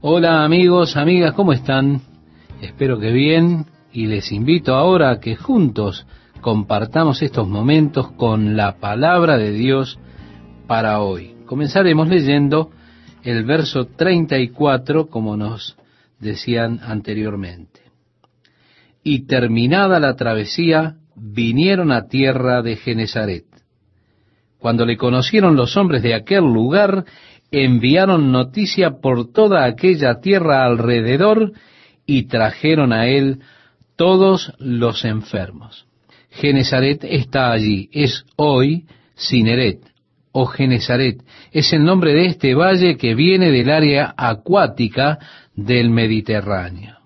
Hola amigos, amigas, ¿cómo están? Espero que bien y les invito ahora a que juntos compartamos estos momentos con la palabra de Dios para hoy. Comenzaremos leyendo el verso 34 como nos decían anteriormente. Y terminada la travesía, vinieron a tierra de Genezaret. Cuando le conocieron los hombres de aquel lugar, enviaron noticia por toda aquella tierra alrededor y trajeron a él todos los enfermos. Genezaret está allí, es hoy Cineret o Genezaret, es el nombre de este valle que viene del área acuática del Mediterráneo.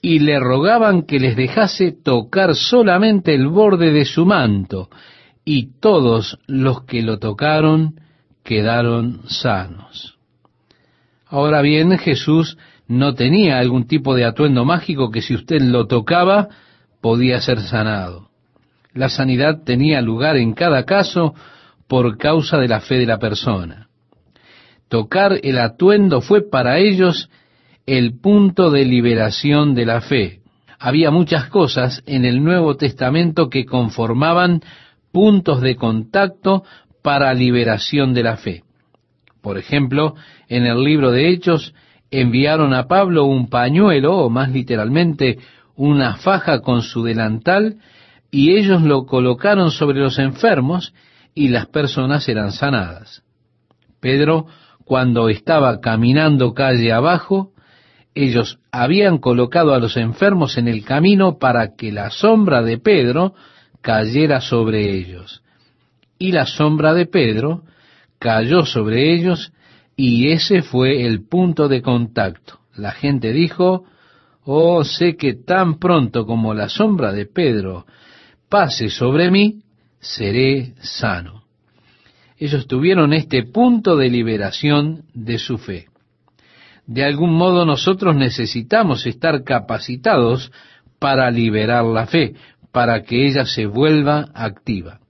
Y le rogaban que les dejase tocar solamente el borde de su manto, y todos los que lo tocaron quedaron sanos. Ahora bien, Jesús no tenía algún tipo de atuendo mágico que si usted lo tocaba podía ser sanado. La sanidad tenía lugar en cada caso por causa de la fe de la persona. Tocar el atuendo fue para ellos el punto de liberación de la fe. Había muchas cosas en el Nuevo Testamento que conformaban puntos de contacto para liberación de la fe. Por ejemplo, en el libro de Hechos enviaron a Pablo un pañuelo, o más literalmente, una faja con su delantal, y ellos lo colocaron sobre los enfermos y las personas eran sanadas. Pedro, cuando estaba caminando calle abajo, ellos habían colocado a los enfermos en el camino para que la sombra de Pedro cayera sobre ellos. Y la sombra de Pedro cayó sobre ellos y ese fue el punto de contacto. La gente dijo, oh, sé que tan pronto como la sombra de Pedro pase sobre mí, seré sano. Ellos tuvieron este punto de liberación de su fe. De algún modo nosotros necesitamos estar capacitados para liberar la fe, para que ella se vuelva activa.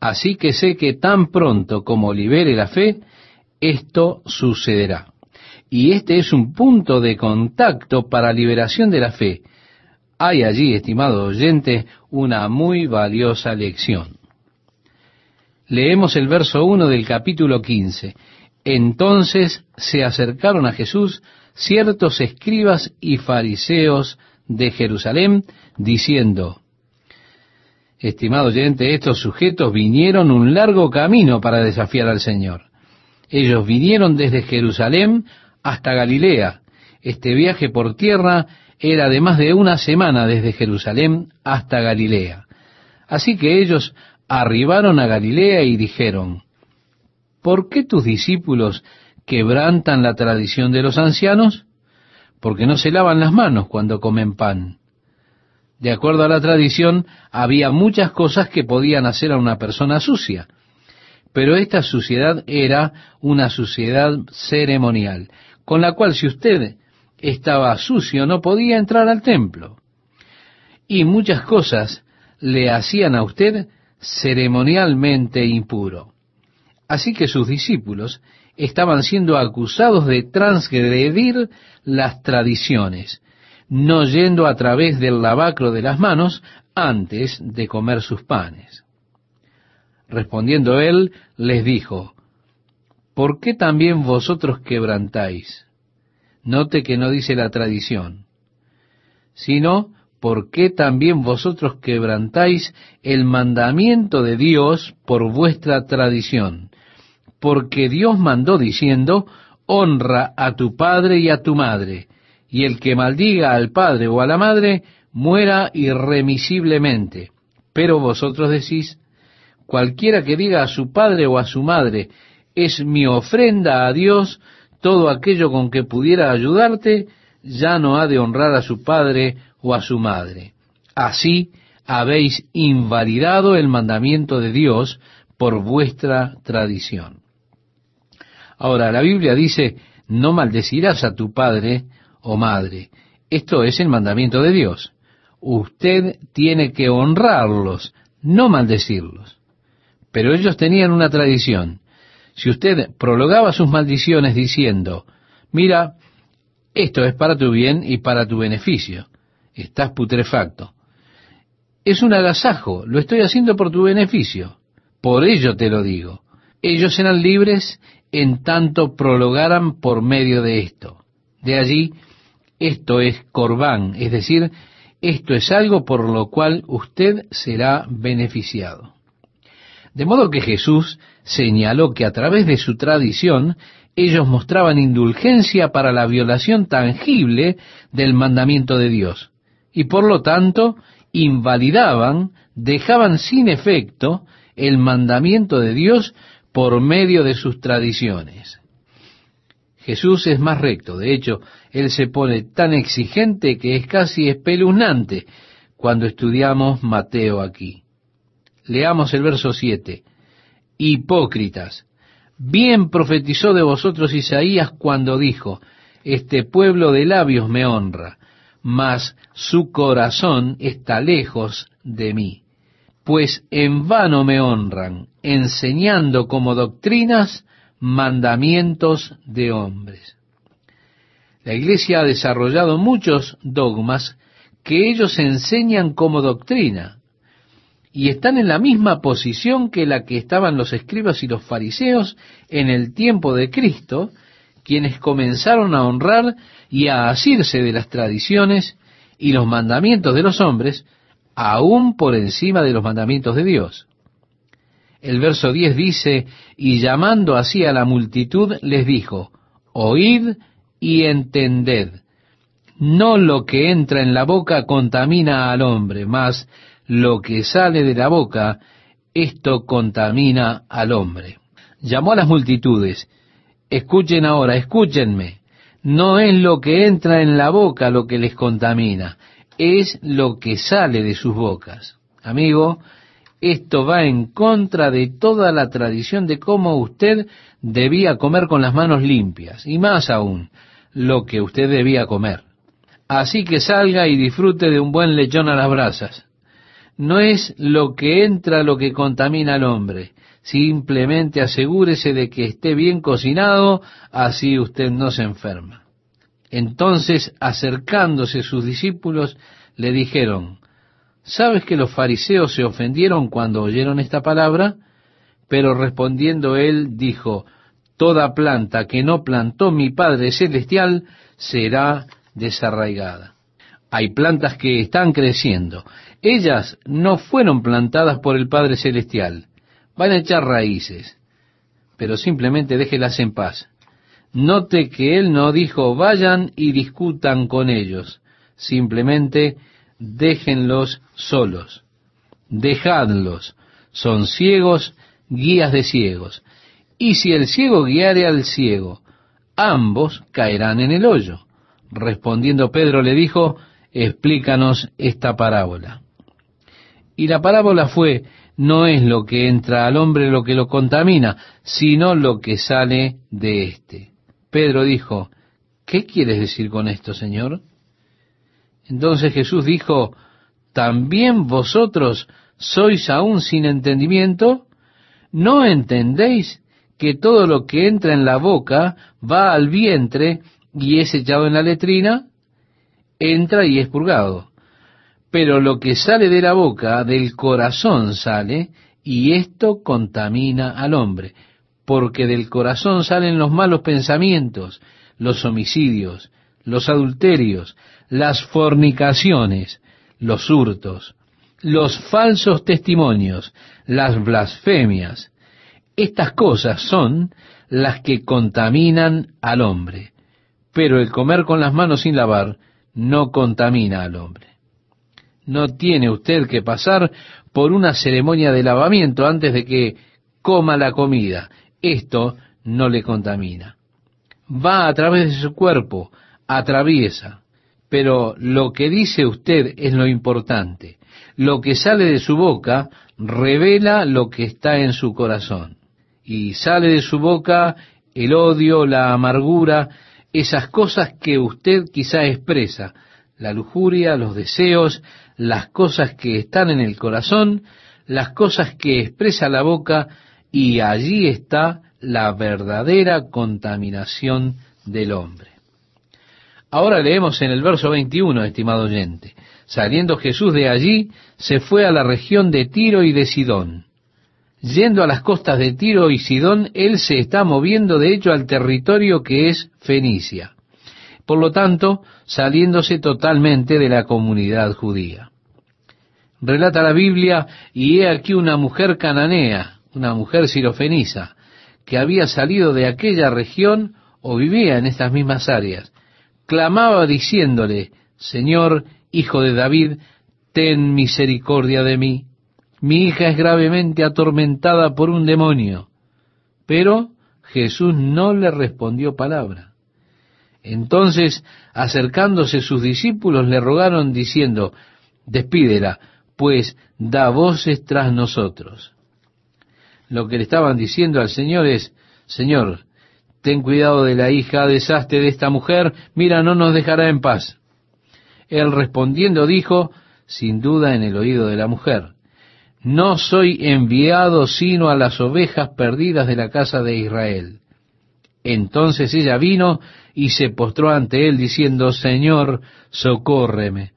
Así que sé que tan pronto como libere la fe, esto sucederá. Y este es un punto de contacto para liberación de la fe. Hay allí, estimado oyente, una muy valiosa lección. Leemos el verso 1 del capítulo 15. Entonces se acercaron a Jesús ciertos escribas y fariseos de Jerusalén, diciendo, Estimado oyente, estos sujetos vinieron un largo camino para desafiar al Señor. Ellos vinieron desde Jerusalén hasta Galilea. Este viaje por tierra era de más de una semana desde Jerusalén hasta Galilea. Así que ellos arribaron a Galilea y dijeron, ¿por qué tus discípulos quebrantan la tradición de los ancianos? Porque no se lavan las manos cuando comen pan. De acuerdo a la tradición, había muchas cosas que podían hacer a una persona sucia, pero esta suciedad era una suciedad ceremonial, con la cual si usted estaba sucio no podía entrar al templo. Y muchas cosas le hacían a usted ceremonialmente impuro. Así que sus discípulos estaban siendo acusados de transgredir las tradiciones, no yendo a través del lavacro de las manos antes de comer sus panes. Respondiendo él, les dijo, ¿por qué también vosotros quebrantáis? Note que no dice la tradición, sino ¿por qué también vosotros quebrantáis el mandamiento de Dios por vuestra tradición? Porque Dios mandó diciendo, honra a tu padre y a tu madre, y el que maldiga al padre o a la madre muera irremisiblemente. Pero vosotros decís, cualquiera que diga a su padre o a su madre, es mi ofrenda a Dios, todo aquello con que pudiera ayudarte, ya no ha de honrar a su padre o a su madre. Así habéis invalidado el mandamiento de Dios por vuestra tradición. Ahora, la Biblia dice, no maldecirás a tu padre o madre. Esto es el mandamiento de Dios. Usted tiene que honrarlos, no maldecirlos. Pero ellos tenían una tradición. Si usted prolongaba sus maldiciones diciendo, mira, esto es para tu bien y para tu beneficio. Estás putrefacto. Es un agasajo, lo estoy haciendo por tu beneficio. Por ello te lo digo. Ellos serán libres en tanto prologaran por medio de esto. De allí, esto es corbán, es decir, esto es algo por lo cual usted será beneficiado. De modo que Jesús señaló que a través de su tradición ellos mostraban indulgencia para la violación tangible del mandamiento de Dios y por lo tanto invalidaban, dejaban sin efecto el mandamiento de Dios por medio de sus tradiciones. Jesús es más recto, de hecho, Él se pone tan exigente que es casi espeluznante cuando estudiamos Mateo aquí. Leamos el verso 7. Hipócritas, bien profetizó de vosotros Isaías cuando dijo, este pueblo de labios me honra, mas su corazón está lejos de mí. Pues en vano me honran, enseñando como doctrinas mandamientos de hombres. La Iglesia ha desarrollado muchos dogmas que ellos enseñan como doctrina y están en la misma posición que la que estaban los escribas y los fariseos en el tiempo de Cristo, quienes comenzaron a honrar y a asirse de las tradiciones y los mandamientos de los hombres, aún por encima de los mandamientos de Dios. El verso 10 dice, y llamando así a la multitud, les dijo, oíd y entended. No lo que entra en la boca contamina al hombre, mas lo que sale de la boca, esto contamina al hombre. Llamó a las multitudes, escuchen ahora, escúchenme. No es lo que entra en la boca lo que les contamina, es lo que sale de sus bocas. Amigo, esto va en contra de toda la tradición de cómo usted debía comer con las manos limpias, y más aún, lo que usted debía comer. Así que salga y disfrute de un buen lechón a las brasas. No es lo que entra lo que contamina al hombre, simplemente asegúrese de que esté bien cocinado, así usted no se enferma. Entonces, acercándose sus discípulos, le dijeron, ¿Sabes que los fariseos se ofendieron cuando oyeron esta palabra? Pero respondiendo él dijo, Toda planta que no plantó mi Padre Celestial será desarraigada. Hay plantas que están creciendo. Ellas no fueron plantadas por el Padre Celestial. Van a echar raíces. Pero simplemente déjelas en paz. Note que Él no dijo vayan y discutan con ellos. Simplemente déjenlos solos, dejadlos, son ciegos, guías de ciegos. Y si el ciego guiare al ciego, ambos caerán en el hoyo. Respondiendo Pedro le dijo, explícanos esta parábola. Y la parábola fue, no es lo que entra al hombre lo que lo contamina, sino lo que sale de éste. Pedro dijo, ¿qué quieres decir con esto, Señor? Entonces Jesús dijo, ¿también vosotros sois aún sin entendimiento? ¿No entendéis que todo lo que entra en la boca va al vientre y es echado en la letrina? Entra y es purgado. Pero lo que sale de la boca, del corazón sale, y esto contamina al hombre, porque del corazón salen los malos pensamientos, los homicidios, los adulterios, las fornicaciones, los hurtos, los falsos testimonios, las blasfemias. Estas cosas son las que contaminan al hombre, pero el comer con las manos sin lavar no contamina al hombre. No tiene usted que pasar por una ceremonia de lavamiento antes de que coma la comida. Esto no le contamina. Va a través de su cuerpo, atraviesa. Pero lo que dice usted es lo importante. Lo que sale de su boca revela lo que está en su corazón. Y sale de su boca el odio, la amargura, esas cosas que usted quizá expresa, la lujuria, los deseos, las cosas que están en el corazón, las cosas que expresa la boca, y allí está la verdadera contaminación del hombre. Ahora leemos en el verso 21, estimado oyente. Saliendo Jesús de allí, se fue a la región de Tiro y de Sidón. Yendo a las costas de Tiro y Sidón, él se está moviendo de hecho al territorio que es Fenicia. Por lo tanto, saliéndose totalmente de la comunidad judía. Relata la Biblia, y he aquí una mujer cananea, una mujer sirofenisa, que había salido de aquella región o vivía en estas mismas áreas, clamaba diciéndole, Señor, hijo de David, ten misericordia de mí. Mi hija es gravemente atormentada por un demonio. Pero Jesús no le respondió palabra. Entonces, acercándose sus discípulos, le rogaron diciendo, Despídela, pues da voces tras nosotros. Lo que le estaban diciendo al Señor es, Señor, ten cuidado de la hija, deshazte de esta mujer, mira, no nos dejará en paz. Él respondiendo dijo, sin duda en el oído de la mujer, no soy enviado sino a las ovejas perdidas de la casa de Israel. Entonces ella vino y se postró ante él diciendo, Señor, socórreme.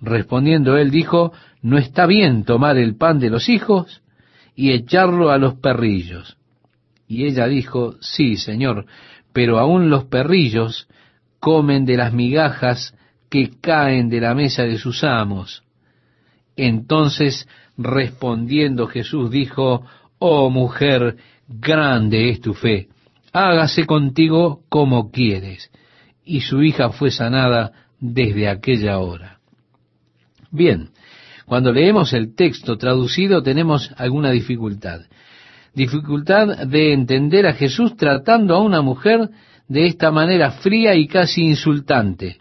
Respondiendo él dijo, ¿no está bien tomar el pan de los hijos y echarlo a los perrillos? Y ella dijo, sí, Señor, pero aún los perrillos comen de las migajas que caen de la mesa de sus amos. Entonces, respondiendo Jesús, dijo, Oh mujer, grande es tu fe, hágase contigo como quieres. Y su hija fue sanada desde aquella hora. Bien, cuando leemos el texto traducido tenemos alguna dificultad dificultad de entender a Jesús tratando a una mujer de esta manera fría y casi insultante,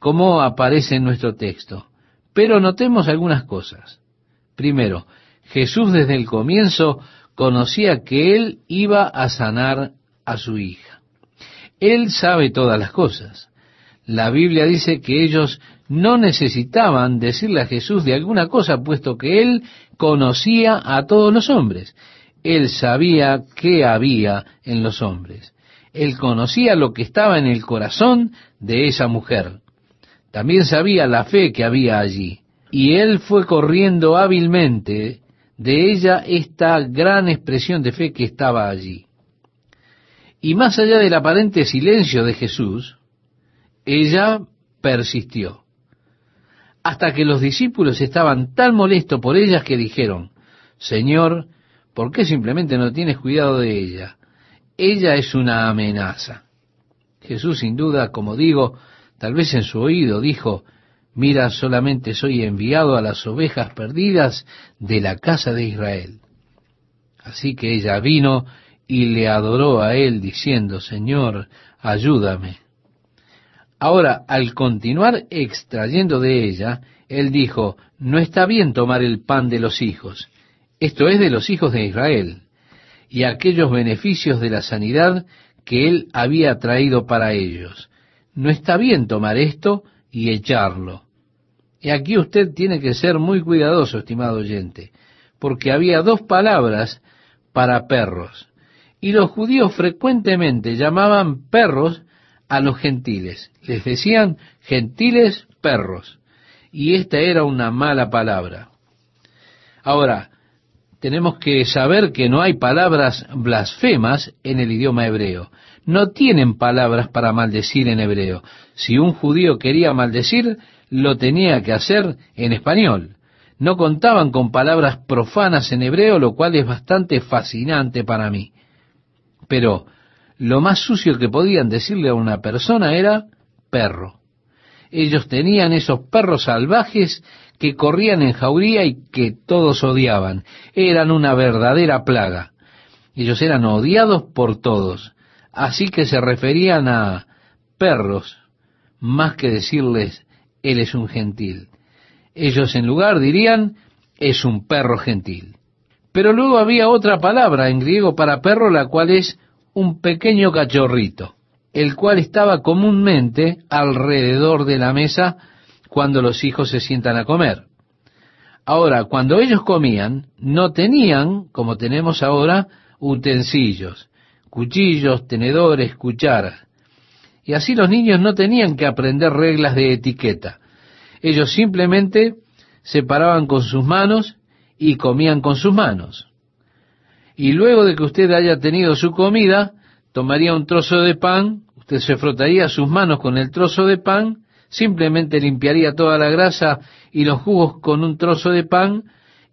como aparece en nuestro texto. Pero notemos algunas cosas. Primero, Jesús desde el comienzo conocía que Él iba a sanar a su hija. Él sabe todas las cosas. La Biblia dice que ellos no necesitaban decirle a Jesús de alguna cosa, puesto que Él conocía a todos los hombres. Él sabía qué había en los hombres. Él conocía lo que estaba en el corazón de esa mujer. También sabía la fe que había allí. Y él fue corriendo hábilmente de ella esta gran expresión de fe que estaba allí. Y más allá del aparente silencio de Jesús, ella persistió. Hasta que los discípulos estaban tan molestos por ellas que dijeron, Señor, ¿Por qué simplemente no tienes cuidado de ella? Ella es una amenaza. Jesús sin duda, como digo, tal vez en su oído dijo, mira, solamente soy enviado a las ovejas perdidas de la casa de Israel. Así que ella vino y le adoró a él diciendo, Señor, ayúdame. Ahora, al continuar extrayendo de ella, él dijo, no está bien tomar el pan de los hijos esto es de los hijos de Israel, y aquellos beneficios de la sanidad que él había traído para ellos. No está bien tomar esto y echarlo. Y aquí usted tiene que ser muy cuidadoso, estimado oyente, porque había dos palabras para perros, y los judíos frecuentemente llamaban perros a los gentiles. Les decían gentiles perros, y esta era una mala palabra. Ahora, tenemos que saber que no hay palabras blasfemas en el idioma hebreo. No tienen palabras para maldecir en hebreo. Si un judío quería maldecir, lo tenía que hacer en español. No contaban con palabras profanas en hebreo, lo cual es bastante fascinante para mí. Pero lo más sucio que podían decirle a una persona era perro. Ellos tenían esos perros salvajes que corrían en jauría y que todos odiaban. Eran una verdadera plaga. Ellos eran odiados por todos. Así que se referían a perros más que decirles, Él es un gentil. Ellos en lugar dirían, es un perro gentil. Pero luego había otra palabra en griego para perro, la cual es un pequeño cachorrito, el cual estaba comúnmente alrededor de la mesa cuando los hijos se sientan a comer. Ahora, cuando ellos comían, no tenían, como tenemos ahora, utensilios, cuchillos, tenedores, cucharas. Y así los niños no tenían que aprender reglas de etiqueta. Ellos simplemente se paraban con sus manos y comían con sus manos. Y luego de que usted haya tenido su comida, tomaría un trozo de pan, usted se frotaría sus manos con el trozo de pan, simplemente limpiaría toda la grasa y los jugos con un trozo de pan,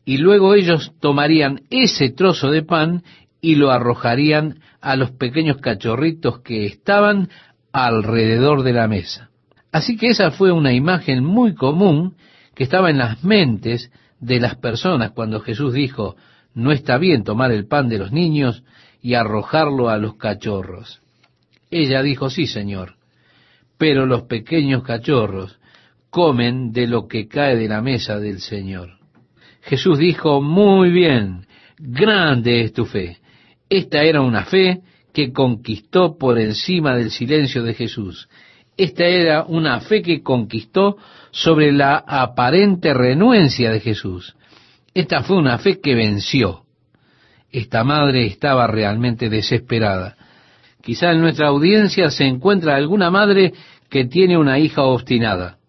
y luego ellos tomarían ese trozo de pan y lo arrojarían a los pequeños cachorritos que estaban alrededor de la mesa. Así que esa fue una imagen muy común que estaba en las mentes de las personas cuando Jesús dijo, no está bien tomar el pan de los niños y arrojarlo a los cachorros. Ella dijo, sí, Señor, pero los pequeños cachorros comen de lo que cae de la mesa del Señor. Jesús dijo, muy bien, grande es tu fe. Esta era una fe que conquistó por encima del silencio de Jesús. Esta era una fe que conquistó sobre la aparente renuencia de Jesús. Esta fue una fe que venció. Esta madre estaba realmente desesperada. Quizá en nuestra audiencia se encuentra alguna madre que tiene una hija obstinada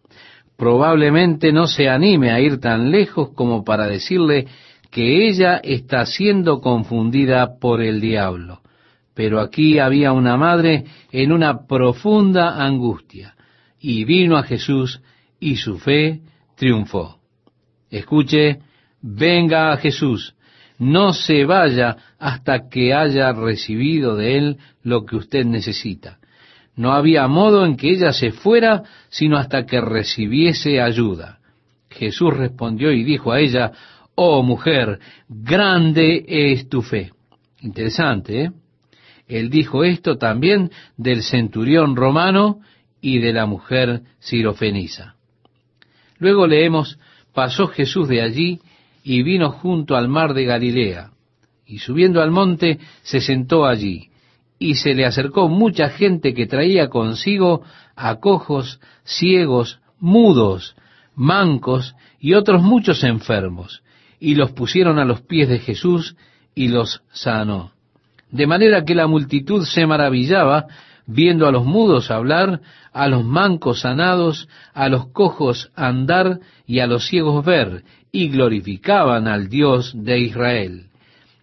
probablemente no se anime a ir tan lejos como para decirle que ella está siendo confundida por el diablo. Pero aquí había una madre en una profunda angustia, y vino a Jesús y su fe triunfó. Escuche, venga a Jesús, no se vaya hasta que haya recibido de él lo que usted necesita. No había modo en que ella se fuera sino hasta que recibiese ayuda. Jesús respondió y dijo a ella, Oh mujer, grande es tu fe. Interesante, ¿eh? Él dijo esto también del centurión romano y de la mujer sirofenisa. Luego leemos, pasó Jesús de allí y vino junto al mar de Galilea, y subiendo al monte se sentó allí y se le acercó mucha gente que traía consigo a cojos, ciegos, mudos, mancos y otros muchos enfermos, y los pusieron a los pies de Jesús y los sanó. De manera que la multitud se maravillaba viendo a los mudos hablar, a los mancos sanados, a los cojos andar y a los ciegos ver, y glorificaban al Dios de Israel.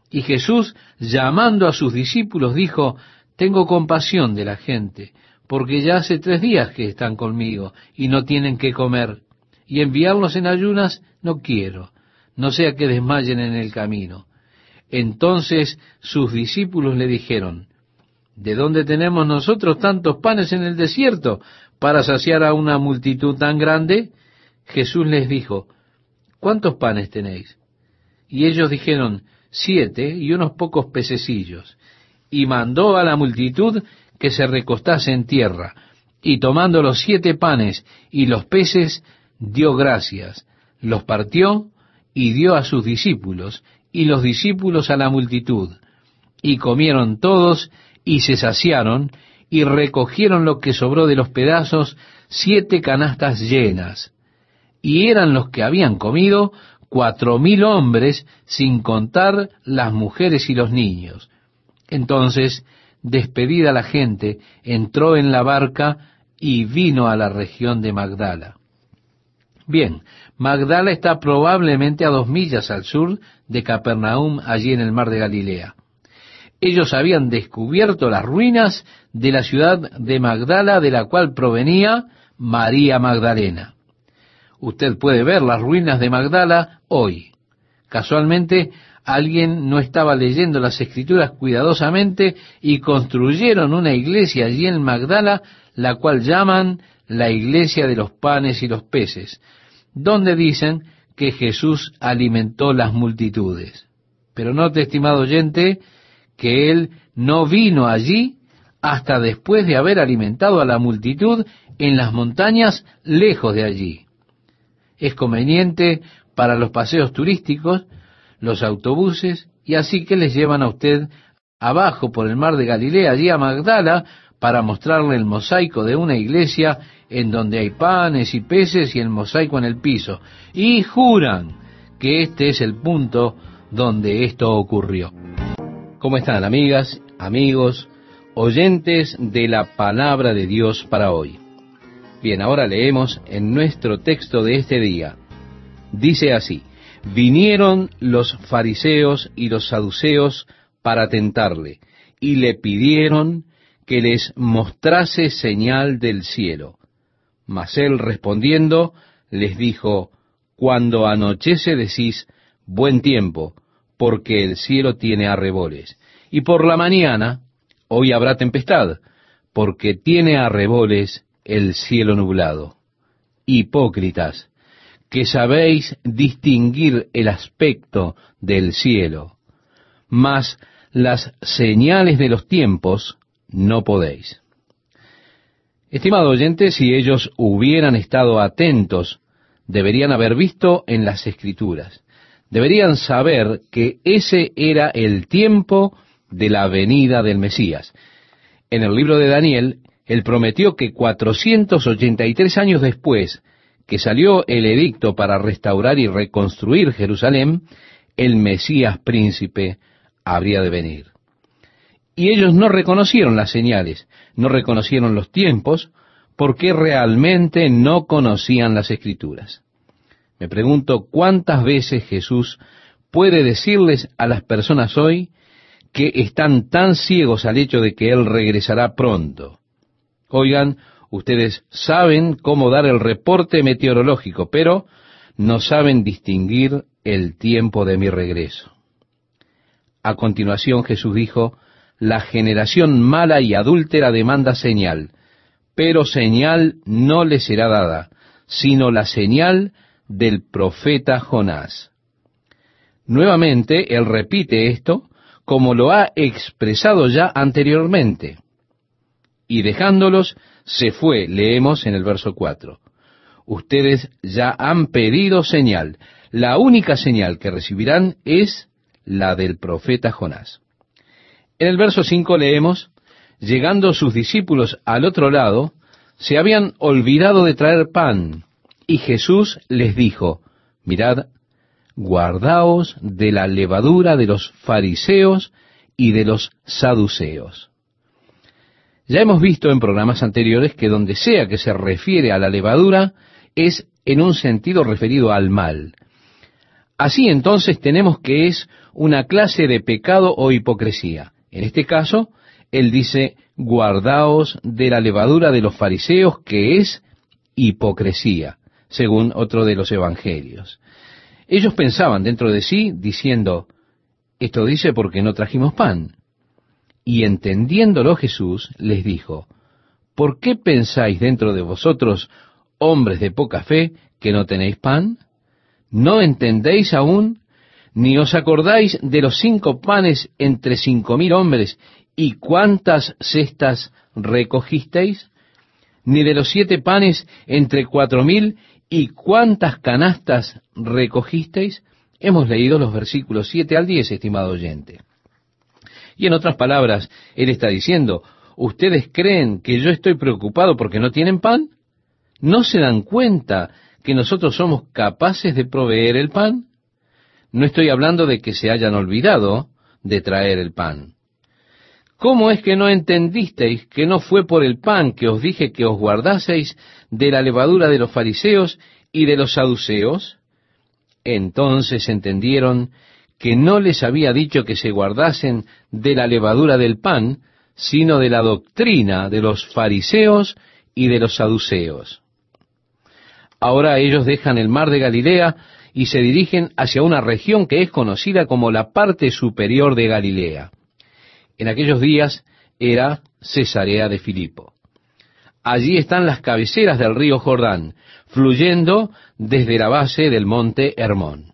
Y Jesús, llamando a sus discípulos, dijo, Tengo compasión de la gente, porque ya hace tres días que están conmigo y no tienen que comer, y enviarlos en ayunas no quiero, no sea que desmayen en el camino. Entonces sus discípulos le dijeron, ¿De dónde tenemos nosotros tantos panes en el desierto para saciar a una multitud tan grande? Jesús les dijo, ¿cuántos panes tenéis? Y ellos dijeron, siete y unos pocos pececillos, y mandó a la multitud que se recostase en tierra, y tomando los siete panes y los peces, dio gracias, los partió y dio a sus discípulos, y los discípulos a la multitud, y comieron todos y se saciaron, y recogieron lo que sobró de los pedazos, siete canastas llenas. Y eran los que habían comido cuatro mil hombres, sin contar las mujeres y los niños. Entonces, despedida la gente, entró en la barca y vino a la región de Magdala. Bien, Magdala está probablemente a dos millas al sur de Capernaum, allí en el mar de Galilea. Ellos habían descubierto las ruinas de la ciudad de Magdala, de la cual provenía María Magdalena. Usted puede ver las ruinas de Magdala hoy. Casualmente, alguien no estaba leyendo las escrituras cuidadosamente y construyeron una iglesia allí en Magdala, la cual llaman la iglesia de los panes y los peces, donde dicen que Jesús alimentó las multitudes. Pero note, estimado oyente, que él no vino allí hasta después de haber alimentado a la multitud en las montañas lejos de allí es conveniente para los paseos turísticos, los autobuses, y así que les llevan a usted abajo por el mar de Galilea, allí a Magdala, para mostrarle el mosaico de una iglesia en donde hay panes y peces y el mosaico en el piso. Y juran que este es el punto donde esto ocurrió. ¿Cómo están amigas, amigos? oyentes de la palabra de Dios para hoy. Bien, ahora leemos en nuestro texto de este día. Dice así, vinieron los fariseos y los saduceos para tentarle, y le pidieron que les mostrase señal del cielo. Mas él respondiendo les dijo, Cuando anochece decís, buen tiempo, porque el cielo tiene arreboles. Y por la mañana, hoy habrá tempestad, porque tiene arreboles el cielo nublado. Hipócritas, que sabéis distinguir el aspecto del cielo, mas las señales de los tiempos no podéis. Estimado oyente, si ellos hubieran estado atentos, deberían haber visto en las escrituras, deberían saber que ese era el tiempo de la venida del Mesías. En el libro de Daniel, él prometió que 483 años después que salió el edicto para restaurar y reconstruir Jerusalén, el Mesías príncipe habría de venir. Y ellos no reconocieron las señales, no reconocieron los tiempos, porque realmente no conocían las escrituras. Me pregunto cuántas veces Jesús puede decirles a las personas hoy que están tan ciegos al hecho de que Él regresará pronto. Oigan, ustedes saben cómo dar el reporte meteorológico, pero no saben distinguir el tiempo de mi regreso. A continuación Jesús dijo, la generación mala y adúltera demanda señal, pero señal no le será dada, sino la señal del profeta Jonás. Nuevamente, él repite esto como lo ha expresado ya anteriormente. Y dejándolos, se fue, leemos en el verso 4. Ustedes ya han pedido señal. La única señal que recibirán es la del profeta Jonás. En el verso 5 leemos, llegando sus discípulos al otro lado, se habían olvidado de traer pan, y Jesús les dijo, mirad, guardaos de la levadura de los fariseos y de los saduceos. Ya hemos visto en programas anteriores que donde sea que se refiere a la levadura es en un sentido referido al mal. Así entonces tenemos que es una clase de pecado o hipocresía. En este caso, él dice, guardaos de la levadura de los fariseos, que es hipocresía, según otro de los evangelios. Ellos pensaban dentro de sí, diciendo, esto dice porque no trajimos pan. Y entendiéndolo Jesús les dijo, ¿por qué pensáis dentro de vosotros, hombres de poca fe, que no tenéis pan? ¿No entendéis aún? ¿Ni os acordáis de los cinco panes entre cinco mil hombres y cuántas cestas recogisteis? ¿Ni de los siete panes entre cuatro mil ¿Y cuántas canastas recogisteis? Hemos leído los versículos 7 al 10, estimado oyente. Y en otras palabras, Él está diciendo, ¿ustedes creen que yo estoy preocupado porque no tienen pan? ¿No se dan cuenta que nosotros somos capaces de proveer el pan? No estoy hablando de que se hayan olvidado de traer el pan. ¿Cómo es que no entendisteis que no fue por el pan que os dije que os guardaseis de la levadura de los fariseos y de los saduceos? Entonces entendieron que no les había dicho que se guardasen de la levadura del pan, sino de la doctrina de los fariseos y de los saduceos. Ahora ellos dejan el mar de Galilea y se dirigen hacia una región que es conocida como la parte superior de Galilea en aquellos días era Cesarea de Filipo. Allí están las cabeceras del río Jordán, fluyendo desde la base del monte Hermón.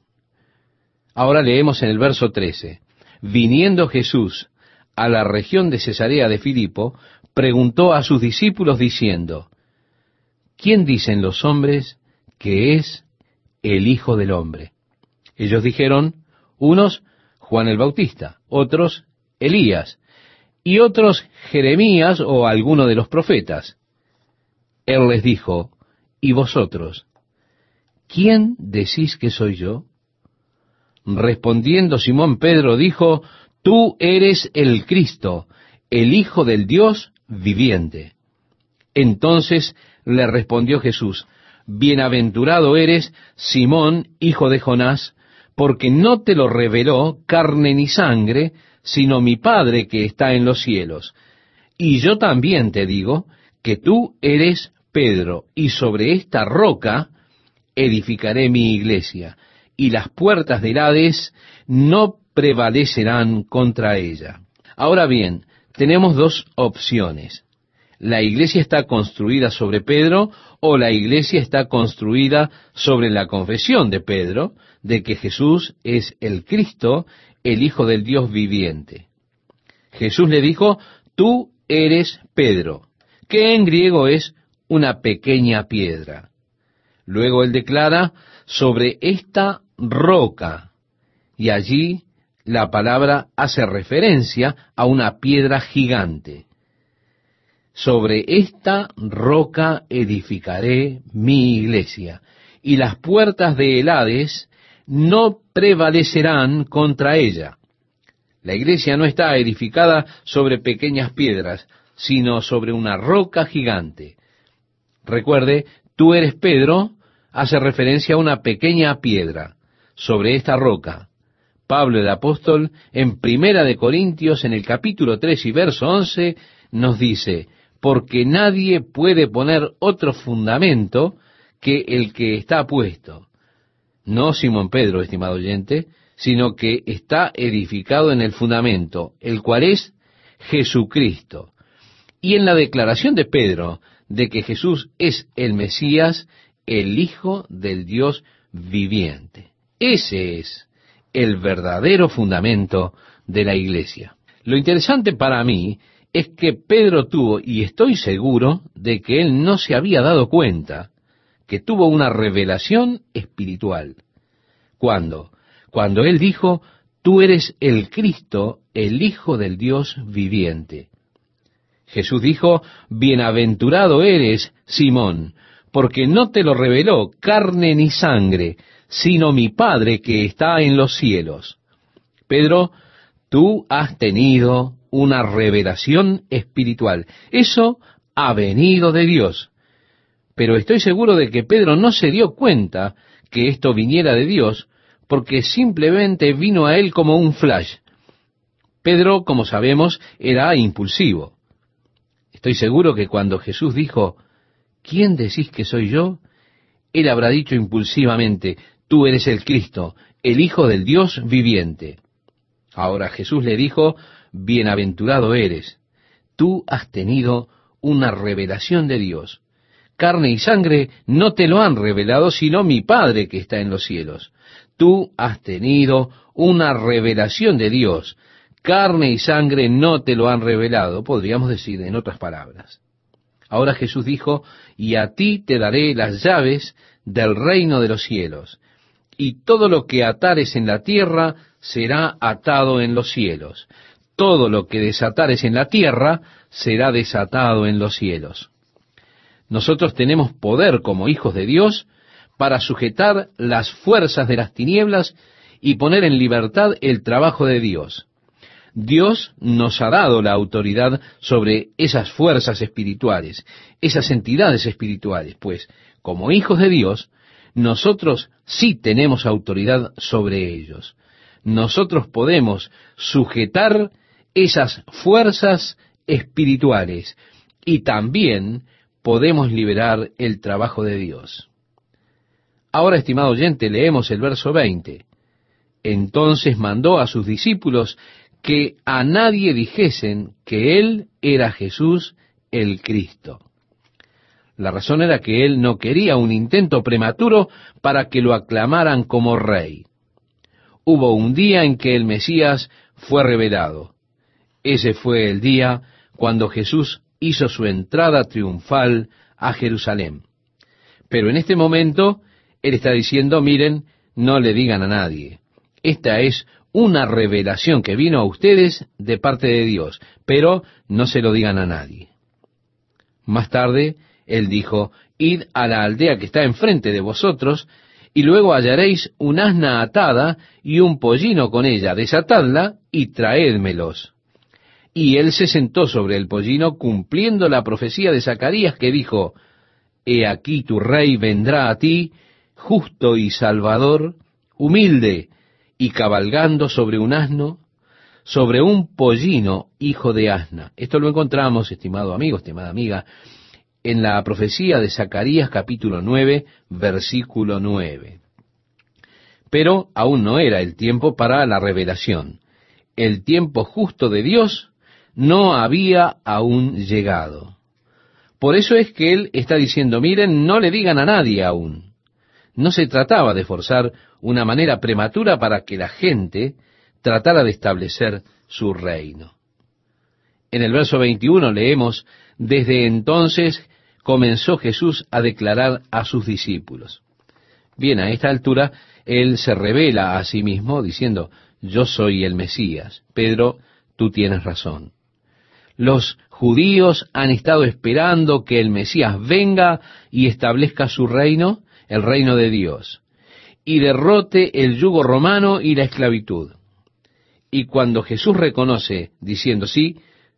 Ahora leemos en el verso 13, viniendo Jesús a la región de Cesarea de Filipo, preguntó a sus discípulos diciendo, ¿quién dicen los hombres que es el Hijo del Hombre? Ellos dijeron, unos Juan el Bautista, otros Elías, y otros Jeremías o alguno de los profetas. Él les dijo, ¿y vosotros? ¿Quién decís que soy yo? Respondiendo Simón Pedro dijo, Tú eres el Cristo, el Hijo del Dios viviente. Entonces le respondió Jesús, Bienaventurado eres, Simón, hijo de Jonás, porque no te lo reveló carne ni sangre, sino mi Padre que está en los cielos. Y yo también te digo que tú eres Pedro, y sobre esta roca edificaré mi iglesia, y las puertas del Hades no prevalecerán contra ella. Ahora bien, tenemos dos opciones. La iglesia está construida sobre Pedro o la iglesia está construida sobre la confesión de Pedro de que Jesús es el Cristo, el Hijo del Dios viviente. Jesús le dijo, tú eres Pedro, que en griego es una pequeña piedra. Luego él declara, sobre esta roca, y allí la palabra hace referencia a una piedra gigante. Sobre esta roca edificaré mi iglesia, y las puertas de Helades no prevalecerán contra ella. La iglesia no está edificada sobre pequeñas piedras, sino sobre una roca gigante. Recuerde, tú eres Pedro, hace referencia a una pequeña piedra. Sobre esta roca, Pablo el apóstol, en Primera de Corintios, en el capítulo 3 y verso 11, nos dice, porque nadie puede poner otro fundamento que el que está puesto. No Simón Pedro, estimado oyente, sino que está edificado en el fundamento, el cual es Jesucristo. Y en la declaración de Pedro de que Jesús es el Mesías, el Hijo del Dios viviente. Ese es el verdadero fundamento de la iglesia. Lo interesante para mí es que Pedro tuvo, y estoy seguro de que él no se había dado cuenta, que tuvo una revelación espiritual. ¿Cuándo? Cuando él dijo, tú eres el Cristo, el Hijo del Dios viviente. Jesús dijo, bienaventurado eres, Simón, porque no te lo reveló carne ni sangre, sino mi Padre que está en los cielos. Pedro, tú has tenido una revelación espiritual. Eso ha venido de Dios. Pero estoy seguro de que Pedro no se dio cuenta que esto viniera de Dios, porque simplemente vino a él como un flash. Pedro, como sabemos, era impulsivo. Estoy seguro que cuando Jesús dijo, ¿quién decís que soy yo? Él habrá dicho impulsivamente, tú eres el Cristo, el Hijo del Dios viviente. Ahora Jesús le dijo, bienaventurado eres, tú has tenido una revelación de Dios. Carne y sangre no te lo han revelado, sino mi Padre que está en los cielos. Tú has tenido una revelación de Dios. Carne y sangre no te lo han revelado, podríamos decir en otras palabras. Ahora Jesús dijo, y a ti te daré las llaves del reino de los cielos y todo lo que atares en la tierra será atado en los cielos. Todo lo que desatares en la tierra será desatado en los cielos. Nosotros tenemos poder como hijos de Dios para sujetar las fuerzas de las tinieblas y poner en libertad el trabajo de Dios. Dios nos ha dado la autoridad sobre esas fuerzas espirituales, esas entidades espirituales, pues como hijos de Dios nosotros sí tenemos autoridad sobre ellos. Nosotros podemos sujetar esas fuerzas espirituales y también podemos liberar el trabajo de Dios. Ahora, estimado oyente, leemos el verso 20. Entonces mandó a sus discípulos que a nadie dijesen que Él era Jesús el Cristo. La razón era que él no quería un intento prematuro para que lo aclamaran como rey. Hubo un día en que el Mesías fue revelado. Ese fue el día cuando Jesús hizo su entrada triunfal a Jerusalén. Pero en este momento, Él está diciendo, miren, no le digan a nadie. Esta es una revelación que vino a ustedes de parte de Dios, pero no se lo digan a nadie. Más tarde, él dijo, Id a la aldea que está enfrente de vosotros, y luego hallaréis un asna atada y un pollino con ella, desatadla y traédmelos. Y él se sentó sobre el pollino cumpliendo la profecía de Zacarías que dijo, He aquí tu rey vendrá a ti, justo y salvador, humilde y cabalgando sobre un asno, sobre un pollino hijo de asna. Esto lo encontramos, estimado amigo, estimada amiga, en la profecía de Zacarías capítulo 9, versículo 9. Pero aún no era el tiempo para la revelación. El tiempo justo de Dios no había aún llegado. Por eso es que él está diciendo, miren, no le digan a nadie aún. No se trataba de forzar una manera prematura para que la gente tratara de establecer su reino. En el verso 21 leemos, desde entonces comenzó Jesús a declarar a sus discípulos. Bien, a esta altura él se revela a sí mismo diciendo, yo soy el Mesías. Pedro, tú tienes razón. Los judíos han estado esperando que el Mesías venga y establezca su reino, el reino de Dios, y derrote el yugo romano y la esclavitud. Y cuando Jesús reconoce, diciendo, sí,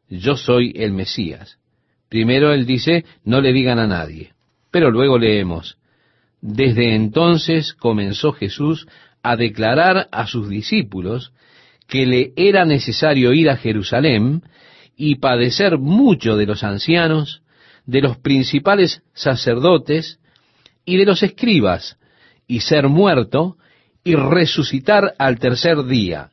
yo soy el Mesías, primero él dice, no le digan a nadie. Pero luego leemos, desde entonces comenzó Jesús a declarar a sus discípulos que le era necesario ir a Jerusalén y padecer mucho de los ancianos, de los principales sacerdotes y de los escribas, y ser muerto y resucitar al tercer día.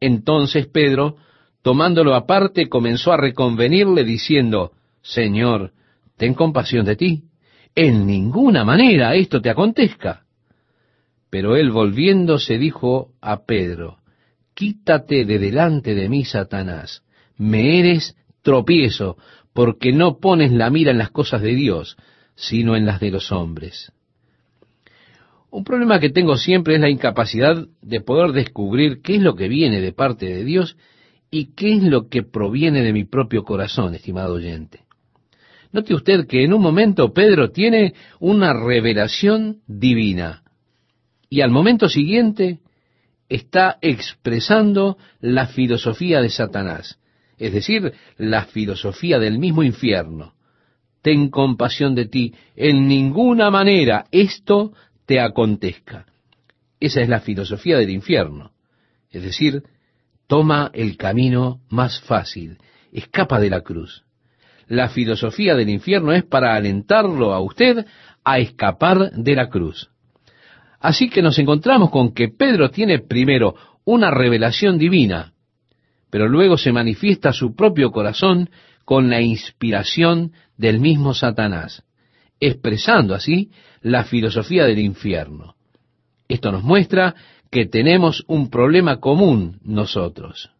Entonces Pedro, tomándolo aparte, comenzó a reconvenirle diciendo, Señor, ten compasión de ti. En ninguna manera esto te acontezca. Pero él volviéndose dijo a Pedro, Quítate de delante de mí, Satanás me eres tropiezo, porque no pones la mira en las cosas de Dios, sino en las de los hombres. Un problema que tengo siempre es la incapacidad de poder descubrir qué es lo que viene de parte de Dios y qué es lo que proviene de mi propio corazón, estimado oyente. Note usted que en un momento Pedro tiene una revelación divina y al momento siguiente está expresando la filosofía de Satanás es decir, la filosofía del mismo infierno. Ten compasión de ti, en ninguna manera esto te acontezca. Esa es la filosofía del infierno. Es decir, toma el camino más fácil, escapa de la cruz. La filosofía del infierno es para alentarlo a usted a escapar de la cruz. Así que nos encontramos con que Pedro tiene primero una revelación divina, pero luego se manifiesta su propio corazón con la inspiración del mismo Satanás, expresando así la filosofía del infierno. Esto nos muestra que tenemos un problema común nosotros,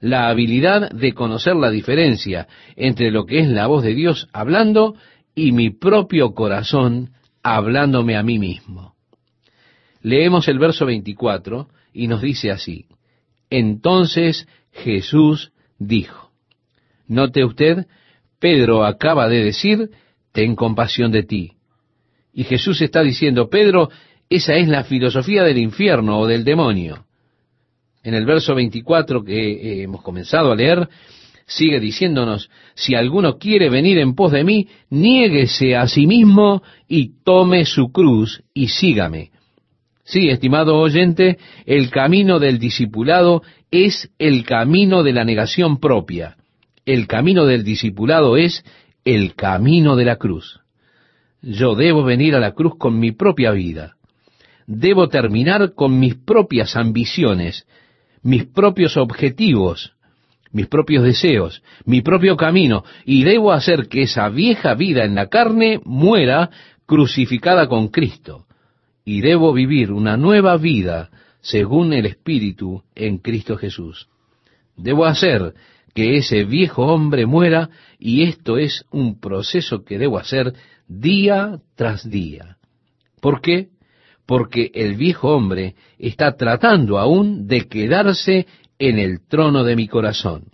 la habilidad de conocer la diferencia entre lo que es la voz de Dios hablando y mi propio corazón hablándome a mí mismo. Leemos el verso 24 y nos dice así, entonces Jesús dijo. Note usted, Pedro acaba de decir, ten compasión de ti. Y Jesús está diciendo, Pedro, esa es la filosofía del infierno o del demonio. En el verso 24 que eh, hemos comenzado a leer, sigue diciéndonos, si alguno quiere venir en pos de mí, niéguese a sí mismo y tome su cruz y sígame. Sí, estimado oyente, el camino del discipulado es el camino de la negación propia. El camino del discipulado es el camino de la cruz. Yo debo venir a la cruz con mi propia vida. Debo terminar con mis propias ambiciones, mis propios objetivos, mis propios deseos, mi propio camino, y debo hacer que esa vieja vida en la carne muera crucificada con Cristo. Y debo vivir una nueva vida según el Espíritu en Cristo Jesús. Debo hacer que ese viejo hombre muera y esto es un proceso que debo hacer día tras día. ¿Por qué? Porque el viejo hombre está tratando aún de quedarse en el trono de mi corazón.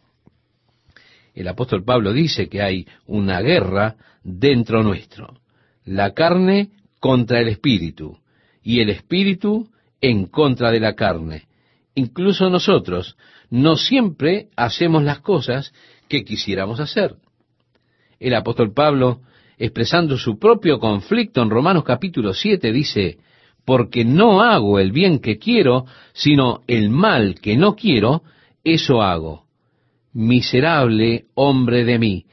El apóstol Pablo dice que hay una guerra dentro nuestro, la carne contra el espíritu y el espíritu en contra de la carne. Incluso nosotros no siempre hacemos las cosas que quisiéramos hacer. El apóstol Pablo, expresando su propio conflicto en Romanos capítulo 7, dice, porque no hago el bien que quiero, sino el mal que no quiero, eso hago. Miserable hombre de mí,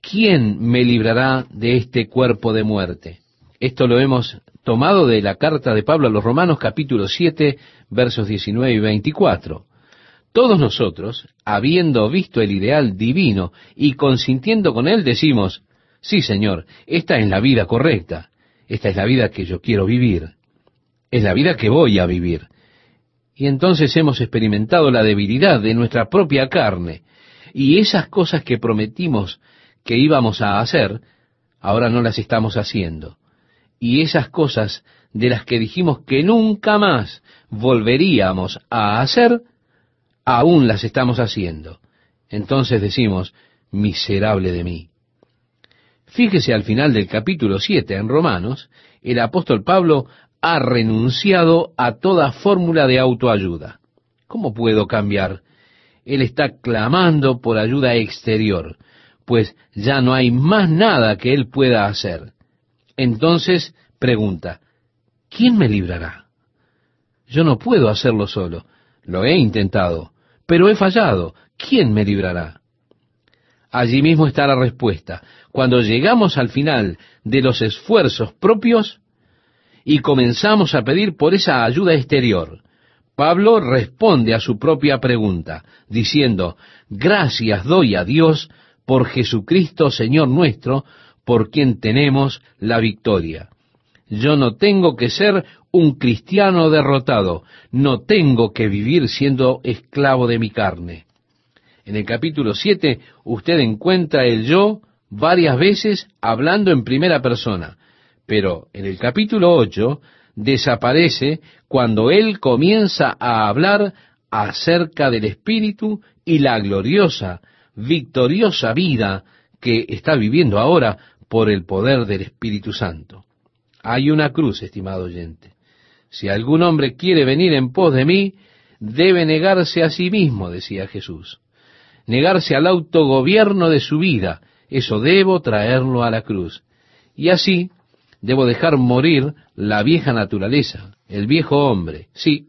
¿quién me librará de este cuerpo de muerte? Esto lo hemos tomado de la carta de Pablo a los Romanos capítulo 7, versos 19 y 24. Todos nosotros, habiendo visto el ideal divino y consintiendo con él, decimos, sí Señor, esta es la vida correcta, esta es la vida que yo quiero vivir, es la vida que voy a vivir. Y entonces hemos experimentado la debilidad de nuestra propia carne, y esas cosas que prometimos que íbamos a hacer, ahora no las estamos haciendo. Y esas cosas de las que dijimos que nunca más volveríamos a hacer, aún las estamos haciendo. Entonces decimos, miserable de mí. Fíjese al final del capítulo 7 en Romanos, el apóstol Pablo ha renunciado a toda fórmula de autoayuda. ¿Cómo puedo cambiar? Él está clamando por ayuda exterior, pues ya no hay más nada que él pueda hacer. Entonces pregunta, ¿quién me librará? Yo no puedo hacerlo solo. Lo he intentado, pero he fallado. ¿Quién me librará? Allí mismo está la respuesta. Cuando llegamos al final de los esfuerzos propios y comenzamos a pedir por esa ayuda exterior, Pablo responde a su propia pregunta, diciendo, gracias doy a Dios por Jesucristo Señor nuestro, por quien tenemos la victoria. Yo no tengo que ser un cristiano derrotado, no tengo que vivir siendo esclavo de mi carne. En el capítulo 7 usted encuentra el yo varias veces hablando en primera persona, pero en el capítulo 8 desaparece cuando él comienza a hablar acerca del Espíritu y la gloriosa, victoriosa vida que está viviendo ahora por el poder del Espíritu Santo. Hay una cruz, estimado oyente. Si algún hombre quiere venir en pos de mí, debe negarse a sí mismo, decía Jesús. Negarse al autogobierno de su vida, eso debo traerlo a la cruz. Y así debo dejar morir la vieja naturaleza, el viejo hombre, sí,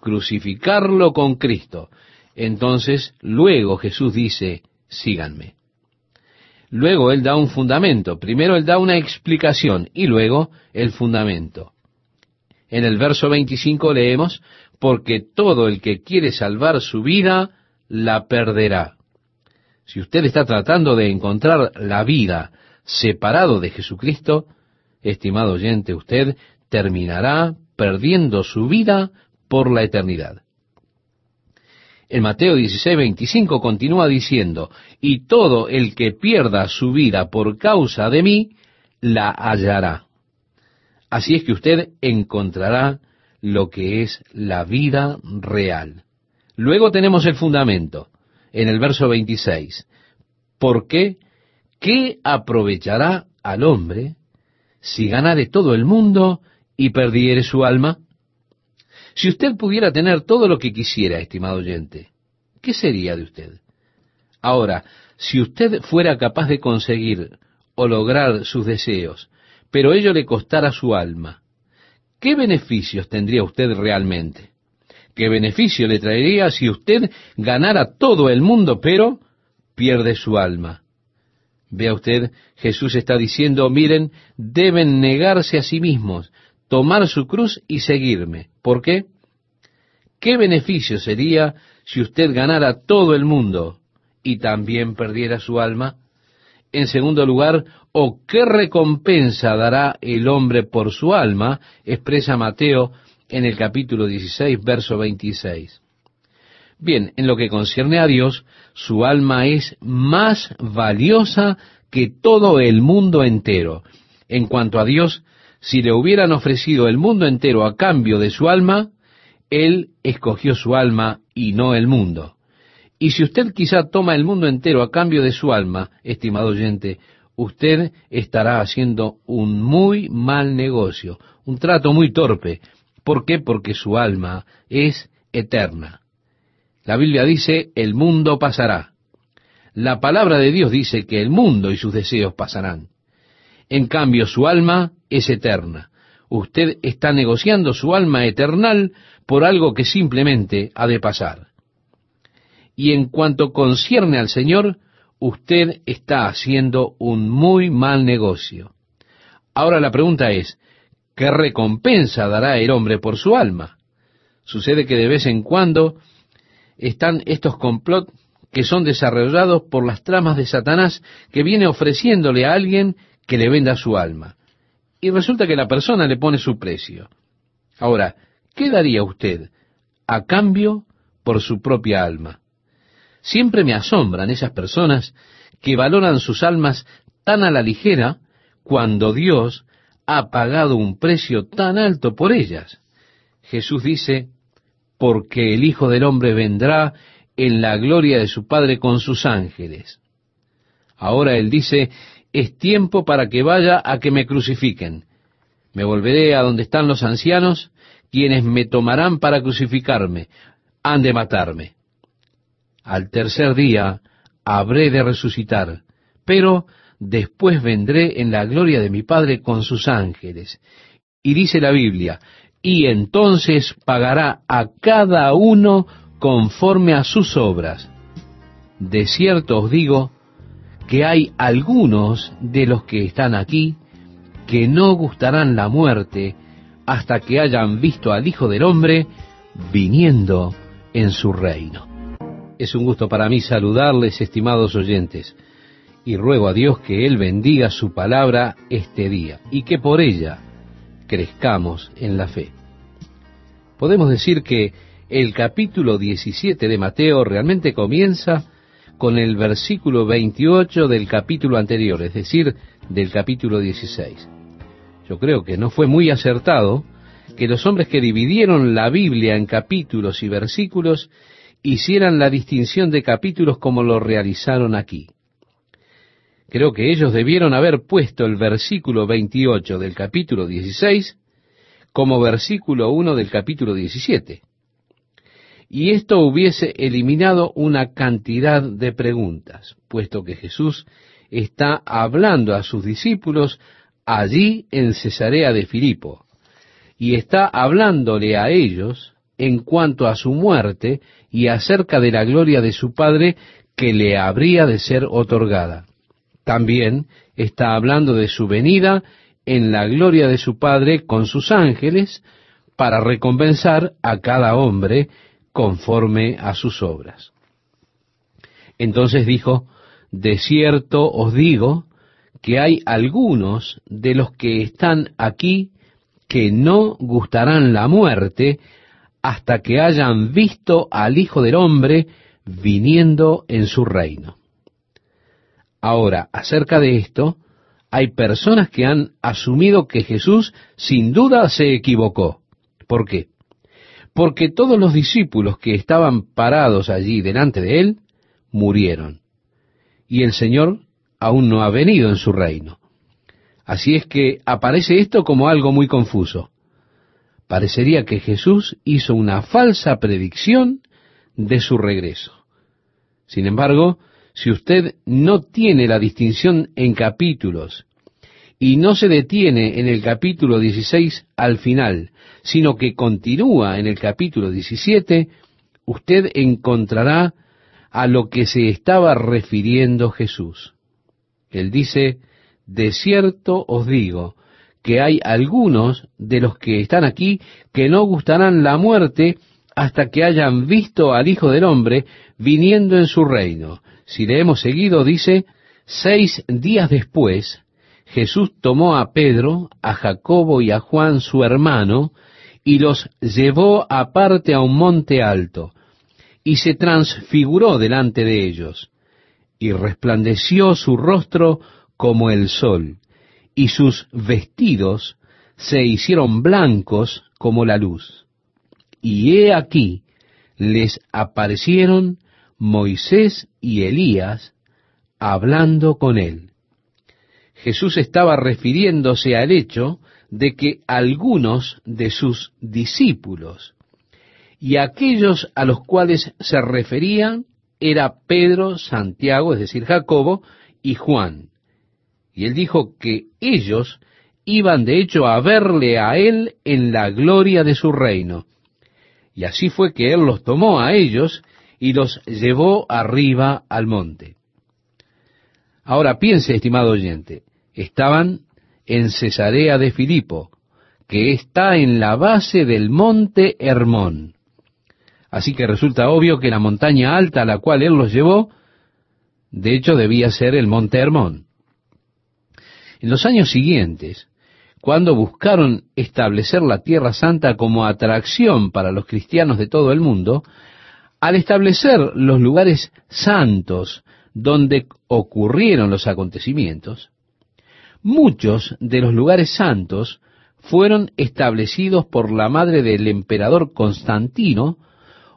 crucificarlo con Cristo. Entonces, luego Jesús dice, síganme. Luego Él da un fundamento. Primero Él da una explicación y luego el fundamento. En el verso 25 leemos, porque todo el que quiere salvar su vida, la perderá. Si usted está tratando de encontrar la vida separado de Jesucristo, estimado oyente, usted terminará perdiendo su vida por la eternidad. En Mateo 16, 25 continúa diciendo, y todo el que pierda su vida por causa de mí, la hallará. Así es que usted encontrará lo que es la vida real. Luego tenemos el fundamento, en el verso 26. ¿Por qué? ¿Qué aprovechará al hombre si ganare todo el mundo y perdiere su alma? Si usted pudiera tener todo lo que quisiera, estimado oyente, ¿qué sería de usted? Ahora, si usted fuera capaz de conseguir o lograr sus deseos, pero ello le costara su alma, ¿qué beneficios tendría usted realmente? ¿Qué beneficio le traería si usted ganara todo el mundo, pero pierde su alma? Vea usted, Jesús está diciendo, miren, deben negarse a sí mismos, tomar su cruz y seguirme. ¿Por qué? ¿Qué beneficio sería si usted ganara todo el mundo y también perdiera su alma? En segundo lugar, ¿o qué recompensa dará el hombre por su alma? expresa Mateo en el capítulo 16, verso 26. Bien, en lo que concierne a Dios, su alma es más valiosa que todo el mundo entero. En cuanto a Dios, si le hubieran ofrecido el mundo entero a cambio de su alma, Él escogió su alma y no el mundo. Y si usted quizá toma el mundo entero a cambio de su alma, estimado oyente, usted estará haciendo un muy mal negocio, un trato muy torpe. ¿Por qué? Porque su alma es eterna. La Biblia dice, el mundo pasará. La palabra de Dios dice que el mundo y sus deseos pasarán. En cambio, su alma es eterna. Usted está negociando su alma eternal por algo que simplemente ha de pasar. Y en cuanto concierne al Señor, usted está haciendo un muy mal negocio. Ahora la pregunta es, ¿qué recompensa dará el hombre por su alma? Sucede que de vez en cuando están estos complot que son desarrollados por las tramas de Satanás que viene ofreciéndole a alguien que le venda su alma. Y resulta que la persona le pone su precio. Ahora, ¿qué daría usted a cambio por su propia alma? Siempre me asombran esas personas que valoran sus almas tan a la ligera cuando Dios ha pagado un precio tan alto por ellas. Jesús dice, porque el Hijo del Hombre vendrá en la gloria de su Padre con sus ángeles. Ahora Él dice, es tiempo para que vaya a que me crucifiquen. Me volveré a donde están los ancianos, quienes me tomarán para crucificarme, han de matarme. Al tercer día habré de resucitar, pero después vendré en la gloria de mi Padre con sus ángeles. Y dice la Biblia, y entonces pagará a cada uno conforme a sus obras. De cierto os digo que hay algunos de los que están aquí que no gustarán la muerte hasta que hayan visto al Hijo del Hombre viniendo en su reino. Es un gusto para mí saludarles, estimados oyentes, y ruego a Dios que Él bendiga su palabra este día y que por ella crezcamos en la fe. Podemos decir que el capítulo 17 de Mateo realmente comienza con el versículo 28 del capítulo anterior, es decir, del capítulo 16. Yo creo que no fue muy acertado que los hombres que dividieron la Biblia en capítulos y versículos hicieran la distinción de capítulos como lo realizaron aquí. Creo que ellos debieron haber puesto el versículo 28 del capítulo 16 como versículo 1 del capítulo 17. Y esto hubiese eliminado una cantidad de preguntas, puesto que Jesús está hablando a sus discípulos allí en Cesarea de Filipo, y está hablándole a ellos en cuanto a su muerte y acerca de la gloria de su Padre que le habría de ser otorgada. También está hablando de su venida en la gloria de su Padre con sus ángeles para recompensar a cada hombre conforme a sus obras. Entonces dijo, de cierto os digo que hay algunos de los que están aquí que no gustarán la muerte hasta que hayan visto al Hijo del Hombre viniendo en su reino. Ahora, acerca de esto, hay personas que han asumido que Jesús sin duda se equivocó. ¿Por qué? Porque todos los discípulos que estaban parados allí delante de él murieron. Y el Señor aún no ha venido en su reino. Así es que aparece esto como algo muy confuso parecería que Jesús hizo una falsa predicción de su regreso. Sin embargo, si usted no tiene la distinción en capítulos y no se detiene en el capítulo 16 al final, sino que continúa en el capítulo 17, usted encontrará a lo que se estaba refiriendo Jesús. Él dice, de cierto os digo, que hay algunos de los que están aquí que no gustarán la muerte hasta que hayan visto al Hijo del Hombre viniendo en su reino. Si le hemos seguido, dice, seis días después, Jesús tomó a Pedro, a Jacobo y a Juan su hermano, y los llevó aparte a un monte alto, y se transfiguró delante de ellos, y resplandeció su rostro como el sol, y sus vestidos se hicieron blancos como la luz. Y he aquí, les aparecieron Moisés y Elías hablando con él. Jesús estaba refiriéndose al hecho de que algunos de sus discípulos y aquellos a los cuales se referían era Pedro, Santiago, es decir, Jacobo, y Juan. Y él dijo que ellos iban de hecho a verle a él en la gloria de su reino. Y así fue que él los tomó a ellos y los llevó arriba al monte. Ahora piense, estimado oyente, estaban en Cesarea de Filipo, que está en la base del monte Hermón. Así que resulta obvio que la montaña alta a la cual él los llevó, de hecho debía ser el monte Hermón. En los años siguientes, cuando buscaron establecer la Tierra Santa como atracción para los cristianos de todo el mundo, al establecer los lugares santos donde ocurrieron los acontecimientos, muchos de los lugares santos fueron establecidos por la madre del emperador Constantino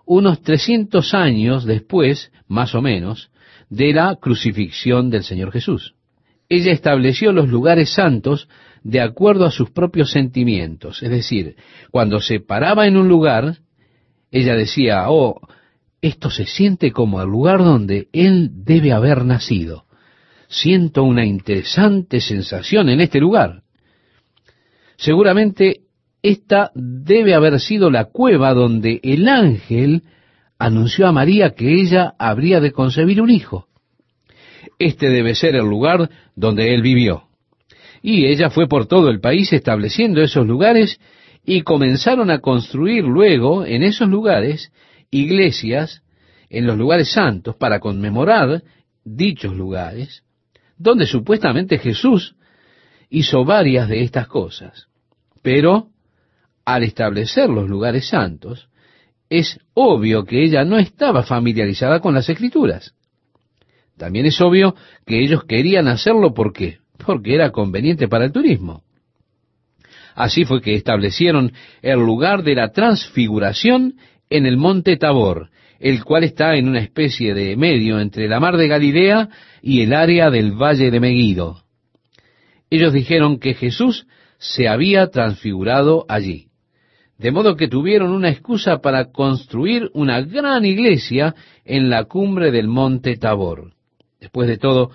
unos 300 años después, más o menos, de la crucifixión del Señor Jesús. Ella estableció los lugares santos de acuerdo a sus propios sentimientos. Es decir, cuando se paraba en un lugar, ella decía, oh, esto se siente como el lugar donde él debe haber nacido. Siento una interesante sensación en este lugar. Seguramente esta debe haber sido la cueva donde el ángel anunció a María que ella habría de concebir un hijo. Este debe ser el lugar donde él vivió. Y ella fue por todo el país estableciendo esos lugares y comenzaron a construir luego en esos lugares iglesias en los lugares santos para conmemorar dichos lugares, donde supuestamente Jesús hizo varias de estas cosas. Pero al establecer los lugares santos, es obvio que ella no estaba familiarizada con las escrituras. También es obvio que ellos querían hacerlo porque porque era conveniente para el turismo. Así fue que establecieron el lugar de la transfiguración en el monte Tabor, el cual está en una especie de medio entre la mar de Galilea y el área del valle de Meguido. Ellos dijeron que Jesús se había transfigurado allí. De modo que tuvieron una excusa para construir una gran iglesia en la cumbre del monte Tabor. Después de todo,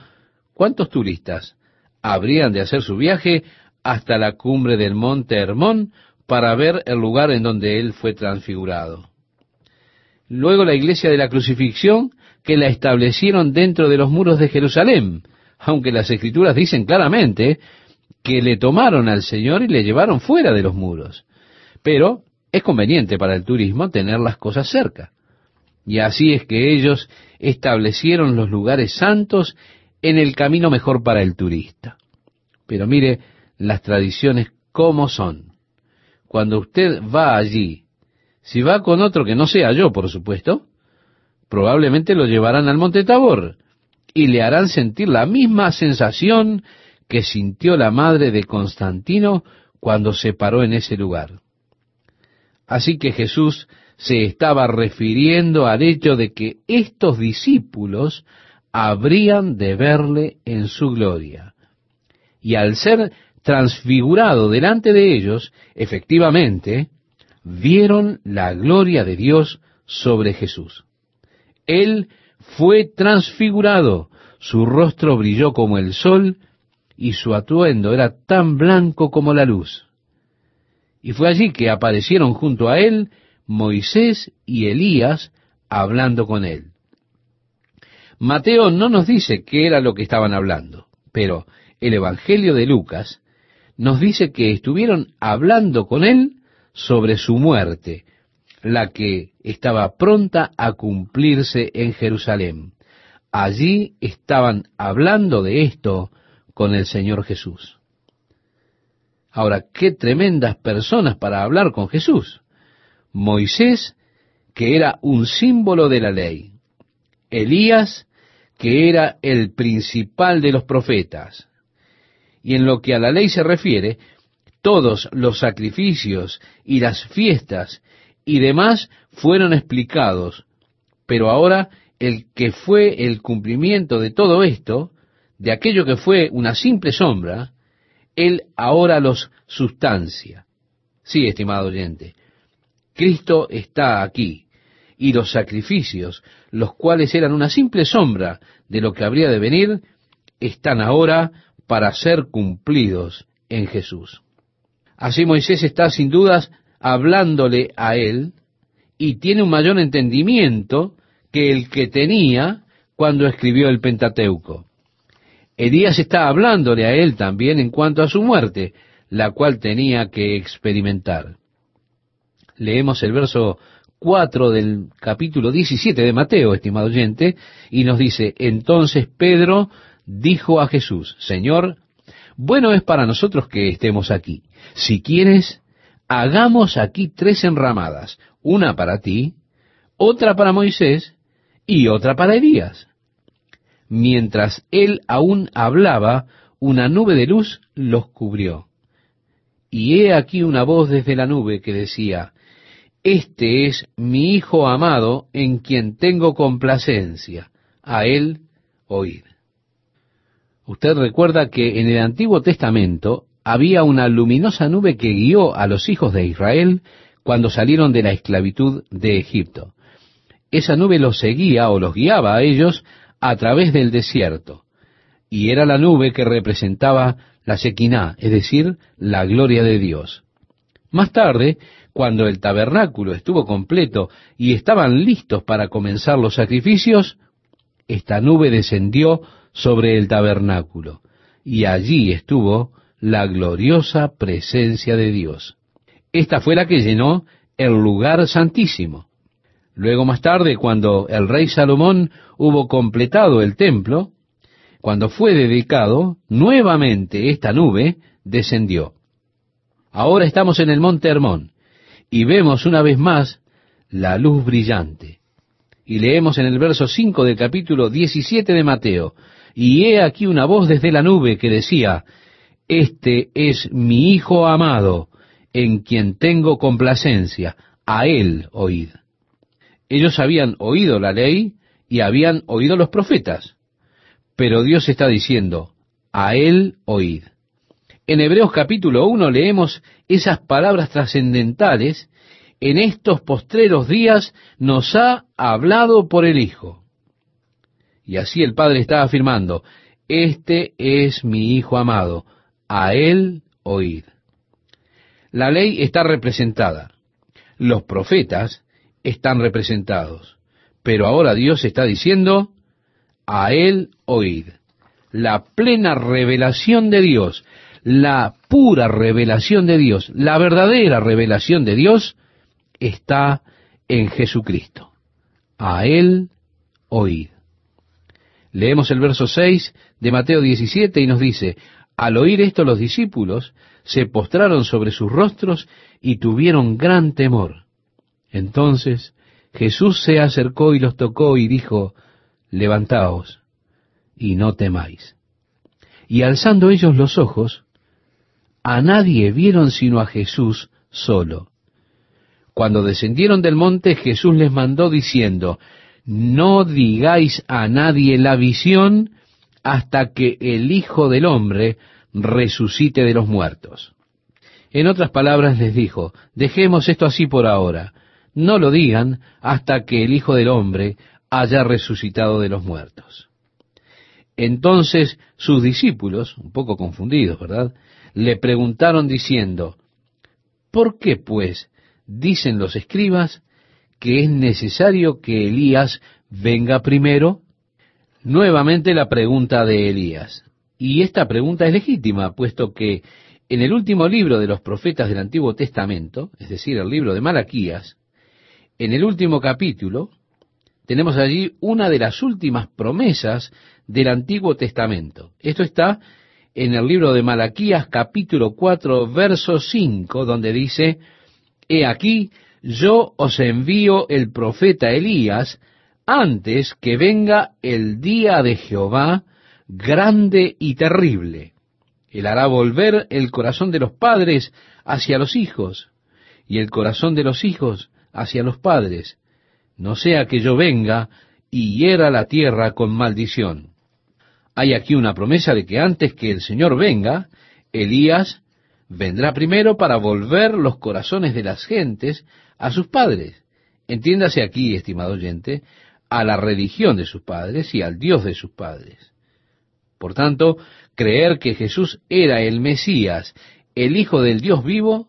¿cuántos turistas habrían de hacer su viaje hasta la cumbre del monte Hermón para ver el lugar en donde él fue transfigurado. Luego la iglesia de la crucifixión que la establecieron dentro de los muros de Jerusalén, aunque las escrituras dicen claramente que le tomaron al Señor y le llevaron fuera de los muros. Pero es conveniente para el turismo tener las cosas cerca. Y así es que ellos establecieron los lugares santos en el camino mejor para el turista. Pero mire las tradiciones cómo son. Cuando usted va allí, si va con otro que no sea yo, por supuesto, probablemente lo llevarán al Monte Tabor y le harán sentir la misma sensación que sintió la madre de Constantino cuando se paró en ese lugar. Así que Jesús se estaba refiriendo al hecho de que estos discípulos habrían de verle en su gloria. Y al ser transfigurado delante de ellos, efectivamente, vieron la gloria de Dios sobre Jesús. Él fue transfigurado, su rostro brilló como el sol y su atuendo era tan blanco como la luz. Y fue allí que aparecieron junto a él Moisés y Elías hablando con él. Mateo no nos dice qué era lo que estaban hablando, pero el Evangelio de Lucas nos dice que estuvieron hablando con él sobre su muerte, la que estaba pronta a cumplirse en Jerusalén. Allí estaban hablando de esto con el Señor Jesús. Ahora, qué tremendas personas para hablar con Jesús. Moisés, que era un símbolo de la ley. Elías, que era el principal de los profetas. Y en lo que a la ley se refiere, todos los sacrificios y las fiestas y demás fueron explicados, pero ahora el que fue el cumplimiento de todo esto, de aquello que fue una simple sombra, él ahora los sustancia. Sí, estimado oyente, Cristo está aquí, y los sacrificios, los cuales eran una simple sombra de lo que habría de venir, están ahora para ser cumplidos en Jesús. Así Moisés está sin dudas hablándole a él y tiene un mayor entendimiento que el que tenía cuando escribió el Pentateuco. Elías está hablándole a él también en cuanto a su muerte, la cual tenía que experimentar. Leemos el verso 4 del capítulo 17 de Mateo, estimado oyente, y nos dice, entonces Pedro dijo a Jesús, Señor, bueno es para nosotros que estemos aquí. Si quieres, hagamos aquí tres enramadas, una para ti, otra para Moisés y otra para Elías. Mientras él aún hablaba, una nube de luz los cubrió. Y he aquí una voz desde la nube que decía, Este es mi Hijo amado en quien tengo complacencia, a él oír. Usted recuerda que en el Antiguo Testamento había una luminosa nube que guió a los hijos de Israel cuando salieron de la esclavitud de Egipto. Esa nube los seguía o los guiaba a ellos a través del desierto, y era la nube que representaba la Shekinah, es decir, la gloria de Dios. Más tarde, cuando el tabernáculo estuvo completo y estaban listos para comenzar los sacrificios, esta nube descendió sobre el tabernáculo, y allí estuvo la gloriosa presencia de Dios. Esta fue la que llenó el lugar santísimo. Luego más tarde, cuando el rey Salomón hubo completado el templo, cuando fue dedicado, nuevamente esta nube descendió. Ahora estamos en el monte Hermón y vemos una vez más la luz brillante. Y leemos en el verso 5 del capítulo 17 de Mateo, y he aquí una voz desde la nube que decía, Este es mi Hijo amado, en quien tengo complacencia, a él oíd. Ellos habían oído la ley y habían oído los profetas, pero Dios está diciendo, a él oíd. En Hebreos capítulo 1 leemos esas palabras trascendentales, en estos postreros días nos ha hablado por el Hijo. Y así el Padre está afirmando, este es mi Hijo amado, a él oíd. La ley está representada. Los profetas están representados. Pero ahora Dios está diciendo, a él oíd. La plena revelación de Dios, la pura revelación de Dios, la verdadera revelación de Dios está en Jesucristo. A él oíd. Leemos el verso 6 de Mateo 17 y nos dice, al oír esto los discípulos se postraron sobre sus rostros y tuvieron gran temor. Entonces Jesús se acercó y los tocó y dijo, levantaos y no temáis. Y alzando ellos los ojos, a nadie vieron sino a Jesús solo. Cuando descendieron del monte, Jesús les mandó diciendo, no digáis a nadie la visión hasta que el Hijo del Hombre resucite de los muertos. En otras palabras les dijo, dejemos esto así por ahora, no lo digan hasta que el Hijo del Hombre haya resucitado de los muertos. Entonces sus discípulos, un poco confundidos, ¿verdad?, le preguntaron diciendo, ¿por qué pues dicen los escribas que es necesario que Elías venga primero? Nuevamente la pregunta de Elías. Y esta pregunta es legítima, puesto que en el último libro de los profetas del Antiguo Testamento, es decir, el libro de Malaquías, en el último capítulo, tenemos allí una de las últimas promesas del Antiguo Testamento. Esto está en el libro de Malaquías capítulo 4, verso 5, donde dice, He aquí, yo os envío el profeta Elías antes que venga el día de Jehová grande y terrible. Él hará volver el corazón de los padres hacia los hijos y el corazón de los hijos hacia los padres, no sea que yo venga y hiera la tierra con maldición. Hay aquí una promesa de que antes que el Señor venga, Elías vendrá primero para volver los corazones de las gentes a sus padres. Entiéndase aquí, estimado oyente, a la religión de sus padres y al Dios de sus padres. Por tanto, creer que Jesús era el Mesías, el Hijo del Dios vivo,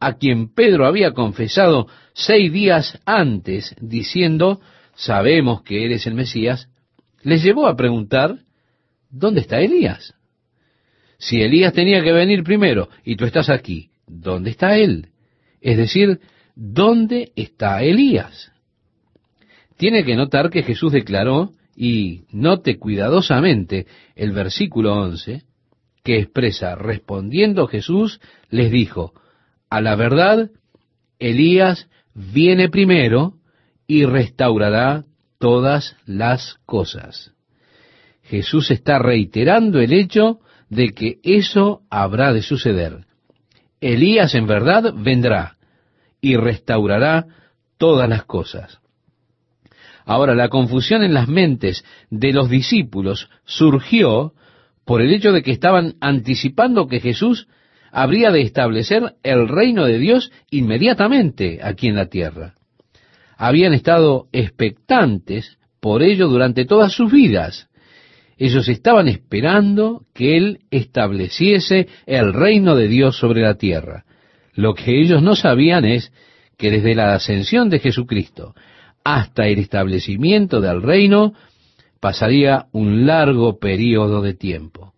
a quien Pedro había confesado seis días antes, diciendo, sabemos que eres el Mesías, les llevó a preguntar, ¿dónde está Elías? Si Elías tenía que venir primero y tú estás aquí, ¿dónde está él? Es decir, ¿dónde está Elías? Tiene que notar que Jesús declaró, y note cuidadosamente el versículo 11, que expresa, respondiendo Jesús, les dijo, a la verdad, Elías viene primero y restaurará todas las cosas. Jesús está reiterando el hecho de que eso habrá de suceder. Elías en verdad vendrá y restaurará todas las cosas. Ahora, la confusión en las mentes de los discípulos surgió por el hecho de que estaban anticipando que Jesús habría de establecer el reino de Dios inmediatamente aquí en la tierra. Habían estado expectantes por ello durante todas sus vidas. Ellos estaban esperando que Él estableciese el reino de Dios sobre la tierra. Lo que ellos no sabían es que desde la ascensión de Jesucristo hasta el establecimiento del reino pasaría un largo período de tiempo.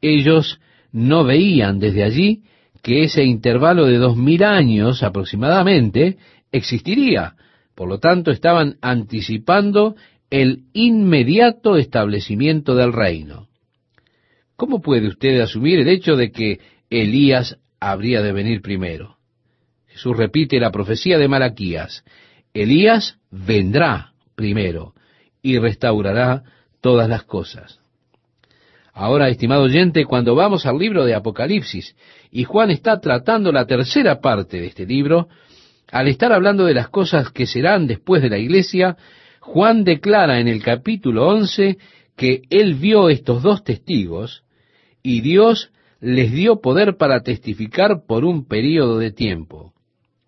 Ellos no veían desde allí que ese intervalo de dos mil años aproximadamente existiría. Por lo tanto, estaban anticipando el inmediato establecimiento del reino. ¿Cómo puede usted asumir el hecho de que Elías habría de venir primero? Jesús repite la profecía de Malaquías. Elías vendrá primero y restaurará todas las cosas. Ahora, estimado oyente, cuando vamos al libro de Apocalipsis y Juan está tratando la tercera parte de este libro, al estar hablando de las cosas que serán después de la iglesia, Juan declara en el capítulo 11 que él vio estos dos testigos y Dios les dio poder para testificar por un período de tiempo,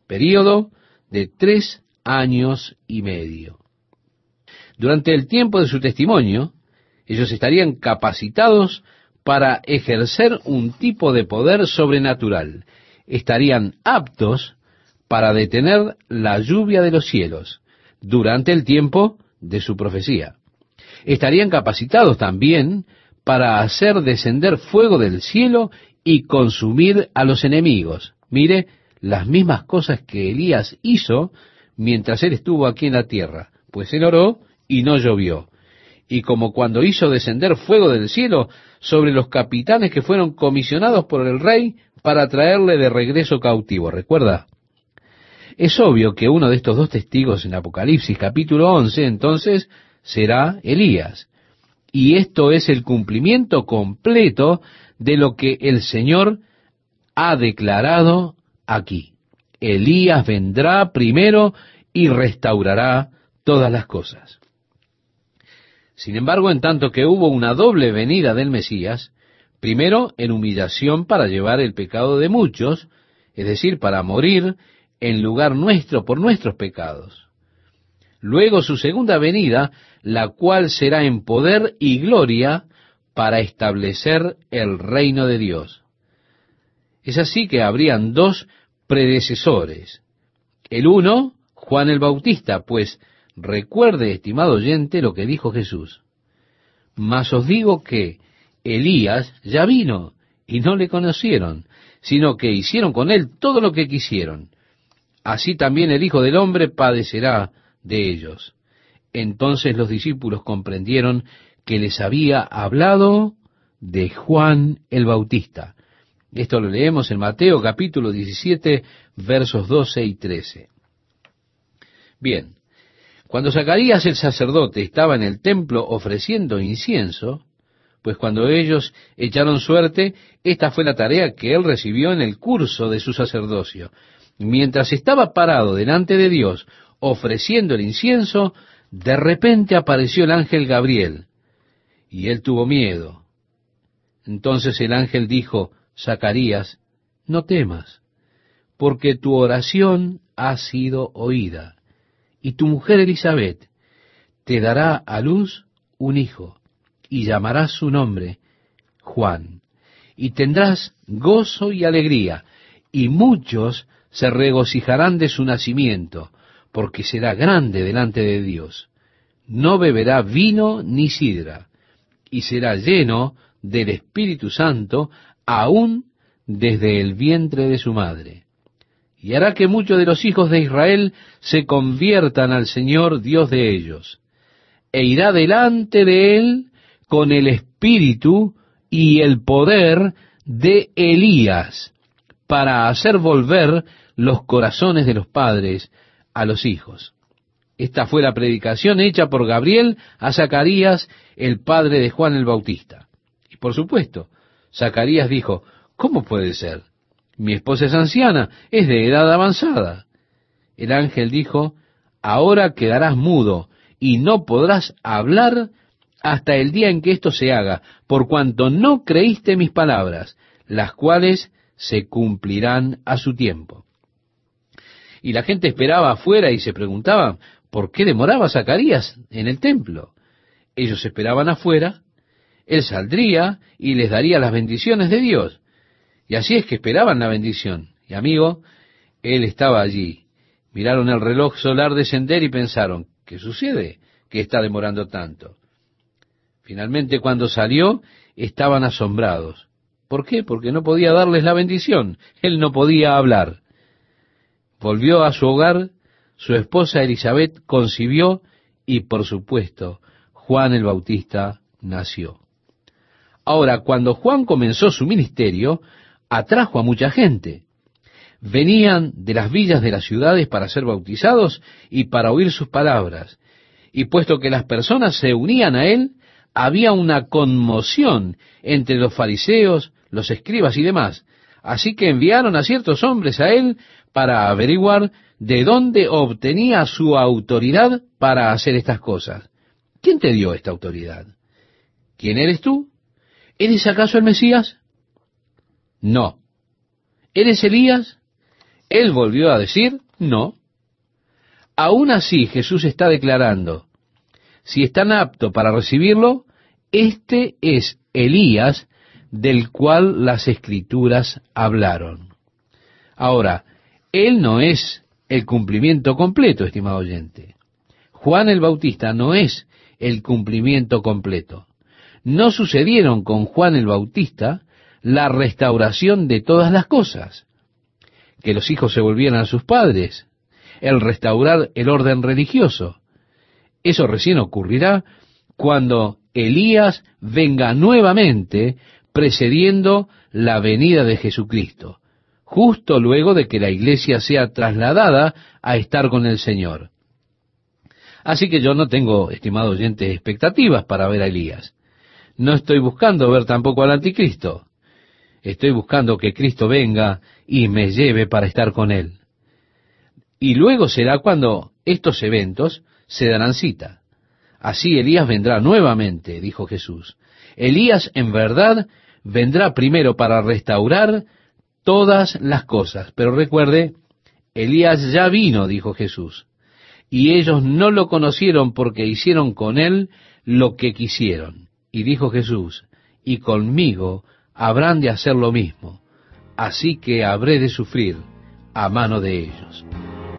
período de tres años y medio. Durante el tiempo de su testimonio, ellos estarían capacitados para ejercer un tipo de poder sobrenatural. Estarían aptos para detener la lluvia de los cielos durante el tiempo de su profecía. Estarían capacitados también para hacer descender fuego del cielo y consumir a los enemigos. Mire, las mismas cosas que Elías hizo mientras él estuvo aquí en la tierra, pues él oró y no llovió y como cuando hizo descender fuego del cielo sobre los capitanes que fueron comisionados por el rey para traerle de regreso cautivo. ¿Recuerda? Es obvio que uno de estos dos testigos en Apocalipsis capítulo 11 entonces será Elías. Y esto es el cumplimiento completo de lo que el Señor ha declarado aquí. Elías vendrá primero y restaurará todas las cosas. Sin embargo, en tanto que hubo una doble venida del Mesías, primero en humillación para llevar el pecado de muchos, es decir, para morir en lugar nuestro por nuestros pecados. Luego su segunda venida, la cual será en poder y gloria para establecer el reino de Dios. Es así que habrían dos predecesores. El uno, Juan el Bautista, pues Recuerde, estimado oyente, lo que dijo Jesús. Mas os digo que Elías ya vino y no le conocieron, sino que hicieron con él todo lo que quisieron. Así también el Hijo del Hombre padecerá de ellos. Entonces los discípulos comprendieron que les había hablado de Juan el Bautista. Esto lo leemos en Mateo capítulo 17 versos 12 y 13. Bien, cuando Zacarías el sacerdote estaba en el templo ofreciendo incienso, pues cuando ellos echaron suerte, esta fue la tarea que él recibió en el curso de su sacerdocio. Mientras estaba parado delante de Dios ofreciendo el incienso, de repente apareció el ángel Gabriel, y él tuvo miedo. Entonces el ángel dijo, Zacarías, no temas, porque tu oración ha sido oída, y tu mujer Elizabeth te dará a luz un hijo, y llamarás su nombre Juan, y tendrás gozo y alegría, y muchos se regocijarán de su nacimiento, porque será grande delante de Dios. No beberá vino ni sidra, y será lleno del Espíritu Santo aún desde el vientre de su madre. Y hará que muchos de los hijos de Israel se conviertan al Señor Dios de ellos, e irá delante de él con el espíritu y el poder de Elías, para hacer volver los corazones de los padres a los hijos. Esta fue la predicación hecha por Gabriel a Zacarías, el padre de Juan el Bautista. Y por supuesto, Zacarías dijo, ¿cómo puede ser? Mi esposa es anciana, es de edad avanzada. El ángel dijo, ahora quedarás mudo y no podrás hablar hasta el día en que esto se haga, por cuanto no creíste mis palabras, las cuales se cumplirán a su tiempo. Y la gente esperaba afuera y se preguntaba, ¿por qué demoraba Zacarías en el templo? Ellos esperaban afuera, él saldría y les daría las bendiciones de Dios. Y así es que esperaban la bendición. Y amigo, él estaba allí. Miraron el reloj solar descender y pensaron, ¿qué sucede? que está demorando tanto? Finalmente, cuando salió, estaban asombrados. ¿Por qué? Porque no podía darles la bendición. Él no podía hablar. Volvió a su hogar, su esposa Elizabeth concibió y, por supuesto, Juan el Bautista nació. Ahora, cuando Juan comenzó su ministerio, atrajo a mucha gente. Venían de las villas de las ciudades para ser bautizados y para oír sus palabras. Y puesto que las personas se unían a él, había una conmoción entre los fariseos, los escribas y demás. Así que enviaron a ciertos hombres a él para averiguar de dónde obtenía su autoridad para hacer estas cosas. ¿Quién te dio esta autoridad? ¿Quién eres tú? ¿Eres acaso el Mesías? No. ¿Eres Elías? Él volvió a decir, no. Aún así Jesús está declarando, si están apto para recibirlo, este es Elías del cual las escrituras hablaron. Ahora, él no es el cumplimiento completo, estimado oyente. Juan el Bautista no es el cumplimiento completo. No sucedieron con Juan el Bautista la restauración de todas las cosas. Que los hijos se volvieran a sus padres, el restaurar el orden religioso. Eso recién ocurrirá cuando Elías venga nuevamente precediendo la venida de Jesucristo, justo luego de que la iglesia sea trasladada a estar con el Señor. Así que yo no tengo, estimado oyente, expectativas para ver a Elías. No estoy buscando ver tampoco al anticristo. Estoy buscando que Cristo venga y me lleve para estar con Él. Y luego será cuando estos eventos se darán cita. Así Elías vendrá nuevamente, dijo Jesús. Elías en verdad vendrá primero para restaurar todas las cosas. Pero recuerde, Elías ya vino, dijo Jesús. Y ellos no lo conocieron porque hicieron con él lo que quisieron. Y dijo Jesús, y conmigo habrán de hacer lo mismo, así que habré de sufrir a mano de ellos.